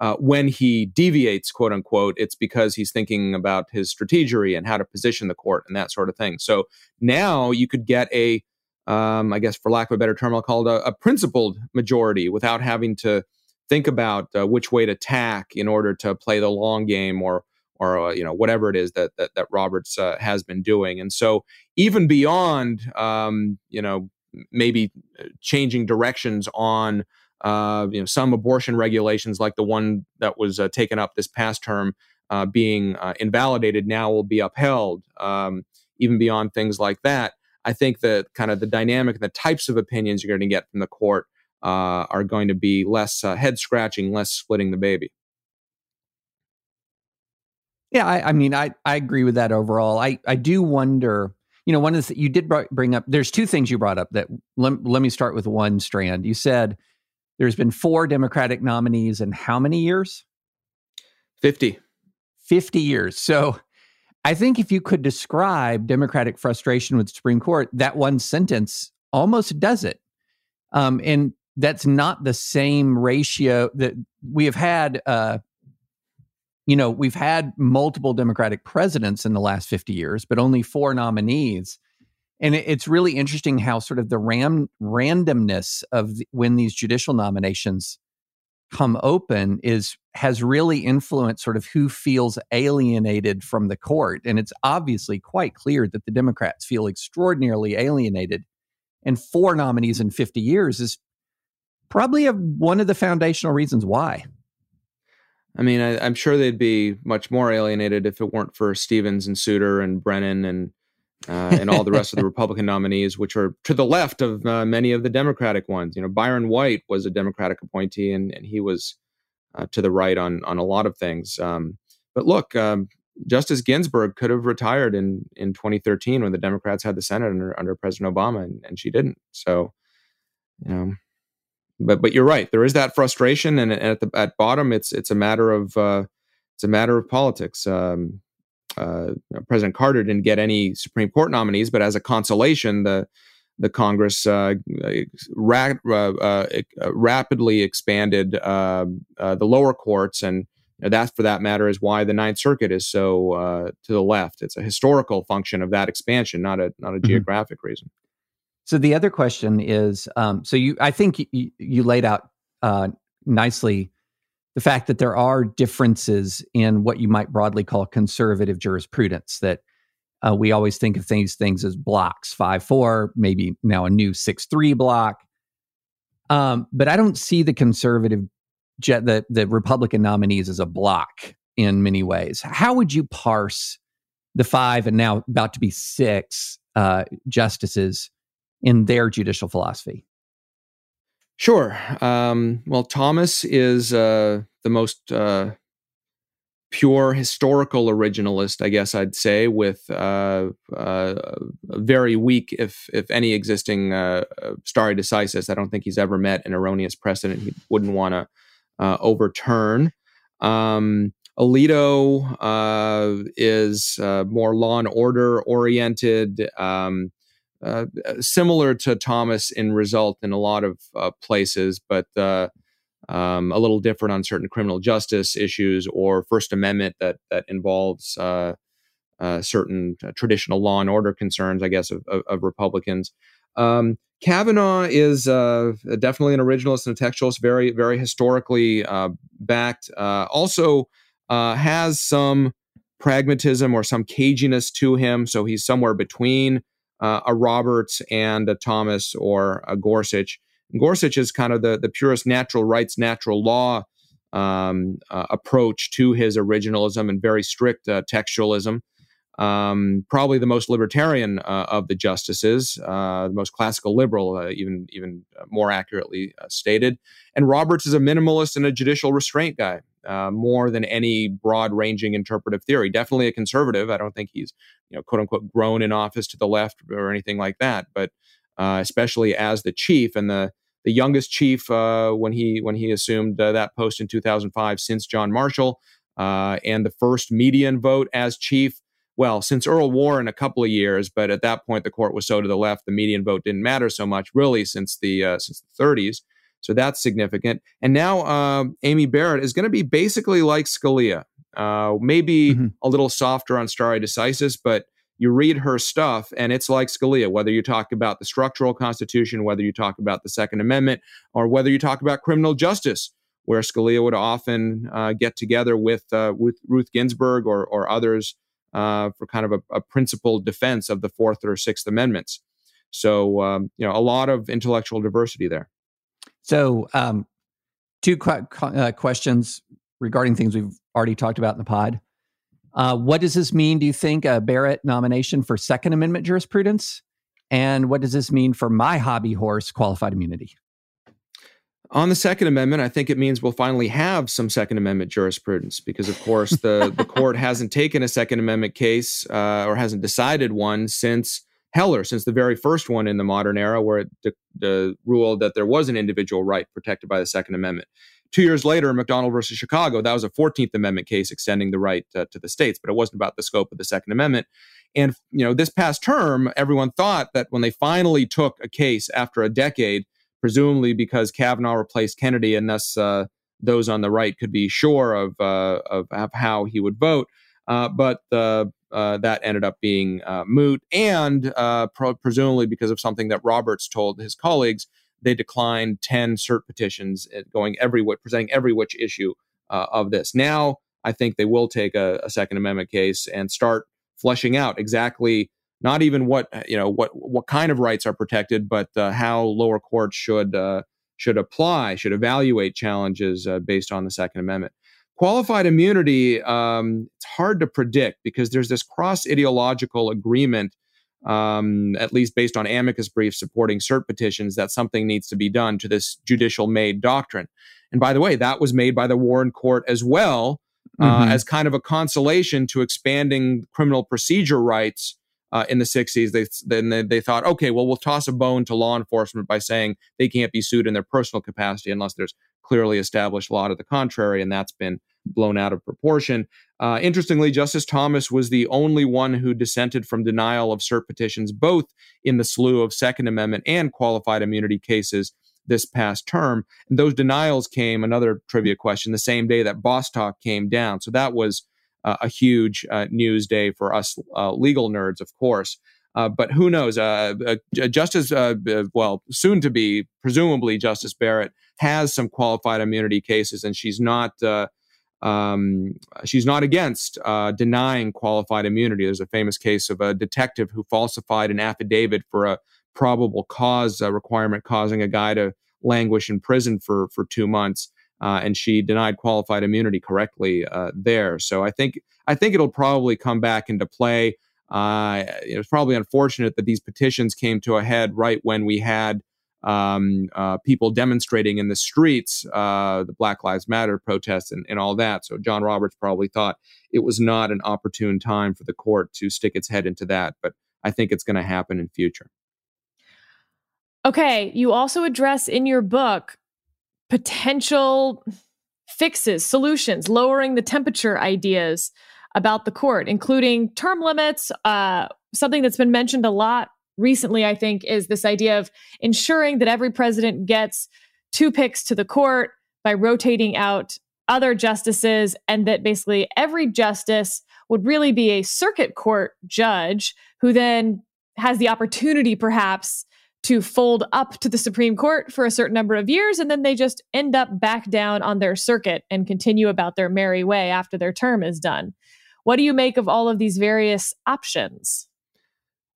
Speaker 4: uh, when he deviates, quote unquote, it's because he's thinking about his strategy and how to position the court and that sort of thing. So now you could get a, um, I guess for lack of a better term, I'll call it a, a principled majority without having to think about uh, which way to tack in order to play the long game or or uh, you know whatever it is that that, that Roberts uh, has been doing. And so even beyond um, you know maybe uh, changing directions on uh, you know, some abortion regulations, like the one that was uh, taken up this past term, uh, being uh, invalidated, now will be upheld. Um, even beyond things like that, I think that kind of the dynamic and the types of opinions you're going to get from the court uh, are going to be less uh, head scratching, less splitting the baby.
Speaker 3: Yeah, I, I, mean, I, I agree with that overall. I, I do wonder, you know, one of the you did bring up. There's two things you brought up that let, let me start with one strand. You said there's been four Democratic nominees in how many years?
Speaker 4: 50.
Speaker 3: 50 years. So I think if you could describe Democratic frustration with the Supreme Court, that one sentence almost does it. Um, and that's not the same ratio that we have had. Uh, you know, we've had multiple Democratic presidents in the last 50 years, but only four nominees and it's really interesting how sort of the ram randomness of the, when these judicial nominations come open is has really influenced sort of who feels alienated from the court. And it's obviously quite clear that the democrats feel extraordinarily alienated. And four nominees in 50 years is probably a, one of the foundational reasons why.
Speaker 4: I mean, I, am sure they'd be much more alienated if it weren't for Stevens and Souter and Brennan and uh, and all the rest of the Republican nominees, which are to the left of uh, many of the Democratic ones. You know, Byron White was a Democratic appointee, and, and he was uh, to the right on on a lot of things. Um, but look, um, Justice Ginsburg could have retired in in 2013 when the Democrats had the Senate under under President Obama, and, and she didn't. So, you know. but but you're right. There is that frustration, and, and at the at bottom, it's it's a matter of uh, it's a matter of politics. Um, uh, President Carter didn't get any Supreme Court nominees, but as a consolation, the the Congress uh, ra- uh, uh, rapidly expanded um, uh, the lower courts, and you know, that, for that matter, is why the Ninth Circuit is so uh, to the left. It's a historical function of that expansion, not a not a mm-hmm. geographic reason.
Speaker 3: So the other question is, um, so you, I think you, you laid out uh, nicely the fact that there are differences in what you might broadly call conservative jurisprudence. That uh, we always think of these things as blocks, five four, maybe now a new six three block. Um, but I don't see the conservative, the the Republican nominees as a block in many ways. How would you parse the five and now about to be six uh, justices in their judicial philosophy?
Speaker 4: Sure. Um, well, Thomas is uh, the most uh, pure historical originalist, I guess I'd say, with uh, uh very weak, if if any, existing uh, stare decisis. I don't think he's ever met an erroneous precedent he wouldn't want to uh, overturn. Um, Alito is more law and order oriented. Um, uh, similar to Thomas in result in a lot of uh, places, but uh, um, a little different on certain criminal justice issues or First Amendment that that involves uh, uh, certain traditional law and order concerns, I guess, of, of, of Republicans. Um, Kavanaugh is definitely an originalist and a textualist, very very historically backed. also has some pragmatism or some caginess to him, so he's somewhere between uh, a Roberts and a Thomas or a Gorsuch. Gorsuch is kind of the, the purest natural rights, natural law um, uh, approach to his originalism and very strict uh, textualism. Um, probably the most libertarian uh, of the justices, uh, the most classical liberal, uh, even even more accurately stated. And Roberts is a minimalist and a judicial restraint guy uh, more than any broad ranging interpretive theory. Definitely a conservative. I don't think he's, you know, quote unquote, grown in office to the left or anything like that. But uh, especially as the chief and the the youngest chief uh, when he when he assumed uh, that post in 2005 since John Marshall, uh, and the first median vote as chief. Well, since Earl Warren a couple of years, but at that point the court was so to the left, the median vote didn't matter so much, really, since the uh, since the 30s. So that's significant. And now uh, Amy Barrett is going to be basically like Scalia, uh, maybe mm-hmm. a little softer on stare decisis, but you read her stuff and it's like Scalia, whether you talk about the structural constitution, whether you talk about the Second Amendment, or whether you talk about criminal justice, where Scalia would often uh, get together with, uh, with Ruth Ginsburg or, or others uh, for kind of a, a principled defense of the Fourth or Sixth Amendments. So, um, you know, a lot of intellectual diversity there.
Speaker 3: So, um, two qu- uh, questions regarding things we've already talked about in the pod. Uh, what does this mean, do you think, a Barrett nomination for Second Amendment jurisprudence? And what does this mean for my hobby horse, qualified immunity?
Speaker 4: On the Second Amendment, I think it means we'll finally have some Second Amendment jurisprudence because, of course, the, the court hasn't taken a Second Amendment case uh, or hasn't decided one since Heller since the very first one in the modern era, where it de- de- ruled that there was an individual right protected by the Second Amendment. Two years later, McDonald versus Chicago, that was a 14th Amendment case extending the right to the states, but it wasn't about the scope of the Second Amendment. And you know, this past term, everyone thought that when they finally took a case after a decade, presumably because Kavanaugh replaced Kennedy, and thus uh, those on the right could be sure of, uh, of, of how he would vote. Uh, but uh, that ended up being uh, moot, and pro- presumably because of something that Roberts told his colleagues, they declined ten cert petitions, uh, going every presenting every which issue uh, of this. Now, I think they will take a, a, Second Amendment case and start fleshing out exactly not even what you know what what kind of rights are protected, but how lower courts should should apply, should evaluate challenges based on the Second Amendment. Qualified immunity, um, it's hard to predict because there's this cross ideological agreement, um, at least based on amicus briefs supporting cert petitions, that something needs to be done to this judicial made doctrine. And by the way, that was made by the Warren Court as well, uh, mm-hmm. as kind of a consolation to expanding criminal procedure rights uh, in the 60s, they then they, they thought, okay, well, we'll toss a bone to law enforcement by saying they can't be sued in their personal capacity unless there's clearly established law to the contrary, and that's been blown out of proportion. Uh, interestingly, Justice Thomas was the only one who dissented from denial of cert petitions, both in the slew of Second Amendment and qualified immunity cases this past term. And those denials came, another trivia question, the same day that Bostock came down. So that was uh, a huge uh, news day for us uh, legal nerds, of course. Uh, but who knows? Uh, Justice, well, soon to be, presumably, Justice Barrett has some qualified immunity cases, and she's not. Um, she's not against denying qualified immunity. There's a famous case of a detective who falsified an affidavit for a probable cause requirement, causing a guy to languish in prison for for two months uh, and she denied qualified immunity correctly uh, there. So I think I think it'll probably come back into play. Uh, it was probably unfortunate that these petitions came to a head right when we had um, uh, people demonstrating in the streets, uh, the Black Lives Matter protests, and, and all that. So John Roberts probably thought it was not an opportune time for the court to stick its head into that. But I think it's going to happen in future.
Speaker 1: Okay, you also address in your book potential fixes, solutions, lowering the temperature ideas about the court, including term limits. Uh, something that's been mentioned a lot recently, I think, is this idea of ensuring that every president gets two picks to the court by rotating out other justices, and that basically every justice would really be a circuit court judge who then has the opportunity, perhaps, to fold up to the Supreme Court for a certain number of years, and then they just end up back down on their circuit and continue about their merry way after their term is done. What do you make of all of these various options?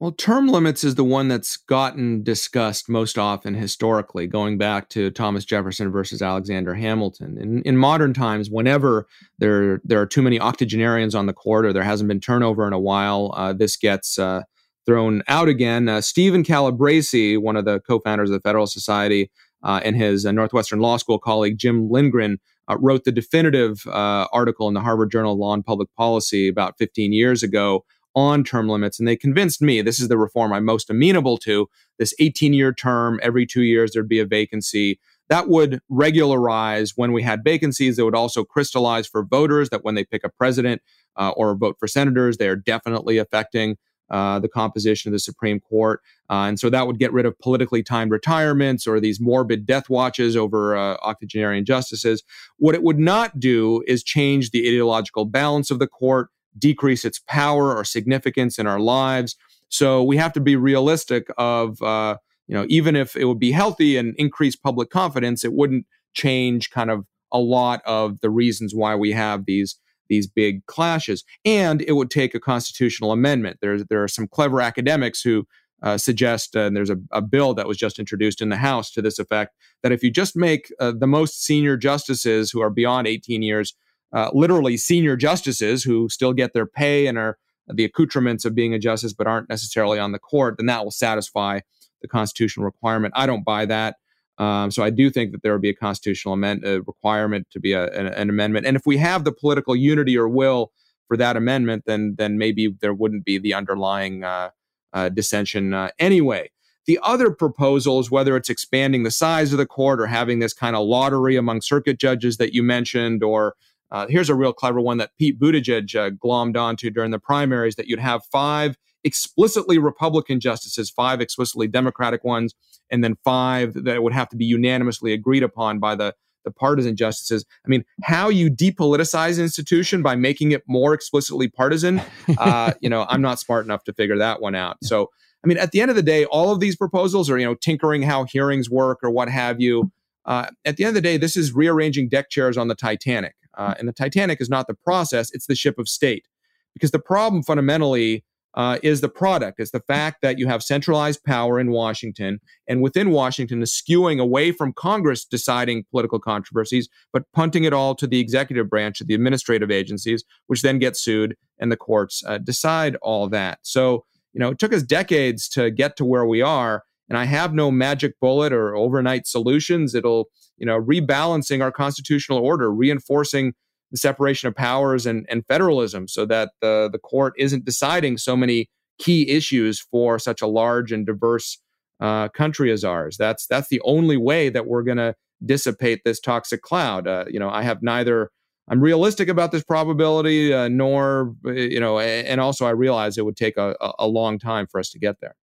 Speaker 4: Well, term limits is the one that's gotten discussed most often historically, going back to Thomas Jefferson versus Alexander Hamilton. In, in modern times, whenever there there are too many octogenarians on the court or there hasn't been turnover in a while, uh, this gets uh, thrown out again. Uh, Stephen Calabresi, one of the co-founders of the Federalist Society, uh, and his uh, Northwestern Law School colleague Jim Lindgren uh, wrote the definitive article in the Harvard Journal of Law and Public Policy about 15 years ago on term limits, and they convinced me this is the reform I'm most amenable to. This 18-year term, every two years there'd be a vacancy. That would regularize when we had vacancies. It would also crystallize for voters that when they pick a president uh, or vote for senators, they are definitely affecting uh, the composition of the Supreme Court. Uh, and so that would get rid of politically timed retirements or these morbid death watches over uh, octogenarian justices. What it would not do is change the ideological balance of the court, decrease its power or significance in our lives. So we have to be realistic of, uh, you know, even if it would be healthy and increase public confidence, it wouldn't change kind of a lot of the reasons why we have these these big clashes. And it would take a constitutional amendment. There's there are some clever academics who uh, suggest, uh, and there's a, a, bill that was just introduced in the House to this effect, that if you just make uh, the most senior justices who are beyond 18 years, uh, literally senior justices who still get their pay and are the accoutrements of being a justice but aren't necessarily on the court, then that will satisfy the constitutional requirement. I don't buy that. Um, so I do think that there would be a constitutional amend- a requirement to be a, an, an, amendment. And if we have the political unity or will for that amendment, then then maybe there wouldn't be the underlying uh, uh, dissension uh, anyway. The other proposals, whether it's expanding the size of the court or having this kind of lottery among circuit judges that you mentioned, or uh, here's a real clever one that Pete Buttigieg uh, glommed onto during the primaries that you'd have five explicitly Republican justices, five explicitly Democratic ones, and then five that would have to be unanimously agreed upon by the the partisan justices. I mean, how you depoliticize an institution by making it more explicitly partisan, uh, you know, I'm not smart enough to figure that one out. So, I mean, at the end of the day, all of these proposals are, you know, tinkering how hearings work or what have you. Uh, at the end of the day, this is rearranging deck chairs on the Titanic. Uh, and the Titanic is not the process, it's the ship of state. Because the problem fundamentally uh, is the product. It's the fact that you have centralized power in Washington, and within Washington is skewing away from Congress deciding political controversies, but punting it all to the executive branch, of the administrative agencies, which then get sued, and the courts uh, decide all that. So, you know, it took us decades to get to where we are, and I have no magic bullet or overnight solutions. It'll, you know, rebalancing our constitutional order, reinforcing the separation of powers and, and federalism so that the, the court isn't deciding so many key issues for such a large and diverse uh, country as ours. That's that's the only way that we're going to dissipate this toxic cloud. Uh, you know, I have neither. I'm realistic about this probability, uh, nor you know, and also I realize it would take a, a long time for us to get there.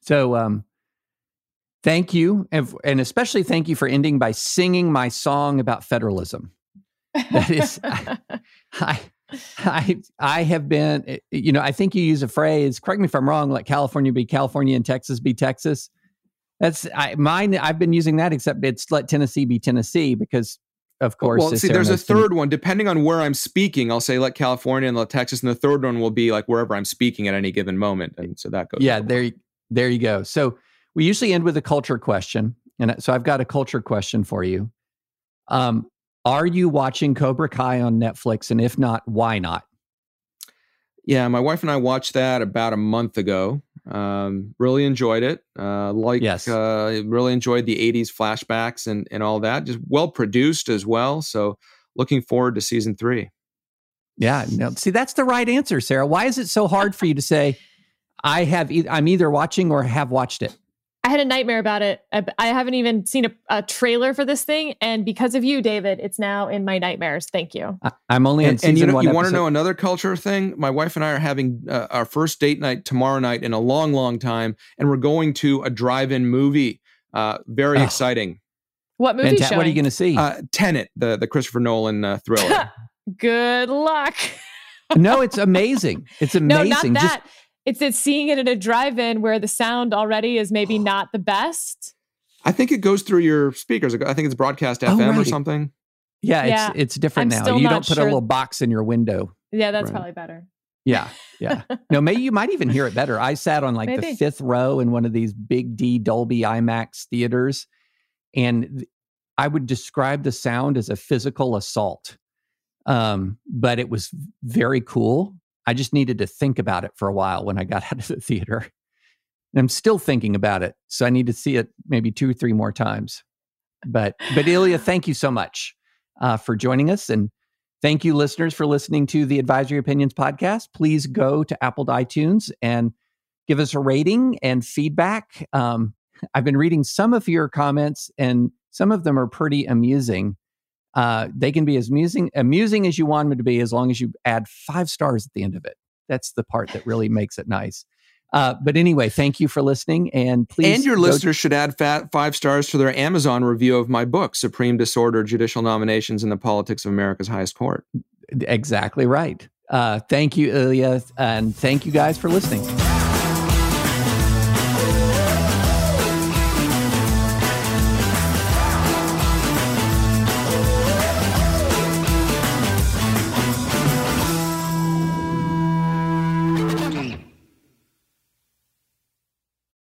Speaker 3: So, um, thank you, and, and especially thank you for ending by singing my song about federalism. That is, I, I I I have been, eh, you know, I think you use a phrase. Correct me if I'm wrong. Let California be California and Texas be Texas. That's I, mine. I've been using that, except it's let Tennessee be Tennessee because, of course.
Speaker 4: Well, see, there's a third one. Depending on where I'm speaking, I'll say let California and let Texas, and the third one will be like wherever I'm speaking at any given moment, and so that goes.
Speaker 3: Yeah, there, there you go. So we usually end with a culture question, and so I've got a culture question for you. Um, are you watching Cobra Kai on Netflix? And if not, why not?
Speaker 4: Yeah, my wife and I watched that about a month ago. Um, really enjoyed it. Uh, like, yes. Uh, really enjoyed the '80s flashbacks and and all that. Just well produced as well. So, looking forward to season three.
Speaker 3: Yeah, no, see, that's the right answer, Sarah. Why is it so hard for you to say, "I have"? E- I'm either watching or have watched it.
Speaker 1: I had a nightmare about it. I haven't even seen a, a, trailer for this thing, and because of you, David, it's now in my nightmares. Thank you.
Speaker 3: I, am only
Speaker 4: and,
Speaker 3: and
Speaker 4: you,
Speaker 3: know,
Speaker 4: you want to know another culture thing? My wife and I are having uh, our first date night tomorrow night in a long, long time, and we're going to a drive-in movie. Uh, very oh. exciting.
Speaker 1: What movie? Ta-
Speaker 3: what are you going to see?
Speaker 4: Uh, Tenet, the the Christopher Nolan uh, thriller.
Speaker 1: Good luck.
Speaker 3: no, it's amazing. It's amazing.
Speaker 1: No, not that. Just, it's it's seeing it at a drive-in where the sound already is maybe not the best.
Speaker 4: I think it goes through your speakers. I think it's broadcast FM oh, right. or something.
Speaker 3: Yeah, yeah, it's it's different I'm now. You don't put sure. a little box in your window.
Speaker 1: Yeah, that's right. probably better.
Speaker 3: Yeah, yeah. no, maybe you might even hear it better. I sat on like maybe. the fifth row in one of these big D Dolby IMAX theaters, and I would describe the sound as a physical assault. Um, but it was very cool I just needed to think about it for a while when I got out of the theater. And I'm still thinking about it. So I need to see it maybe two or three more times. But but Ilya, thank you so much uh, for joining us. And thank you, listeners, for listening to the Advisory Opinions podcast. Please go to Apple iTunes and give us a rating and feedback. Um, I've been reading some of your comments, and some of them are pretty amusing. Uh, they can be as amusing, amusing as you want them to be, as long as you add five stars at the end of it. That's the part that really makes it nice. Uh, but anyway, thank you for listening, and please.
Speaker 4: And your listeners should add fat five stars to their Amazon review of my book, "Supreme Disorder: Judicial Nominations in the Politics of America's Highest Court."
Speaker 3: Exactly right. Uh, thank you, Ilya, and thank you guys for listening.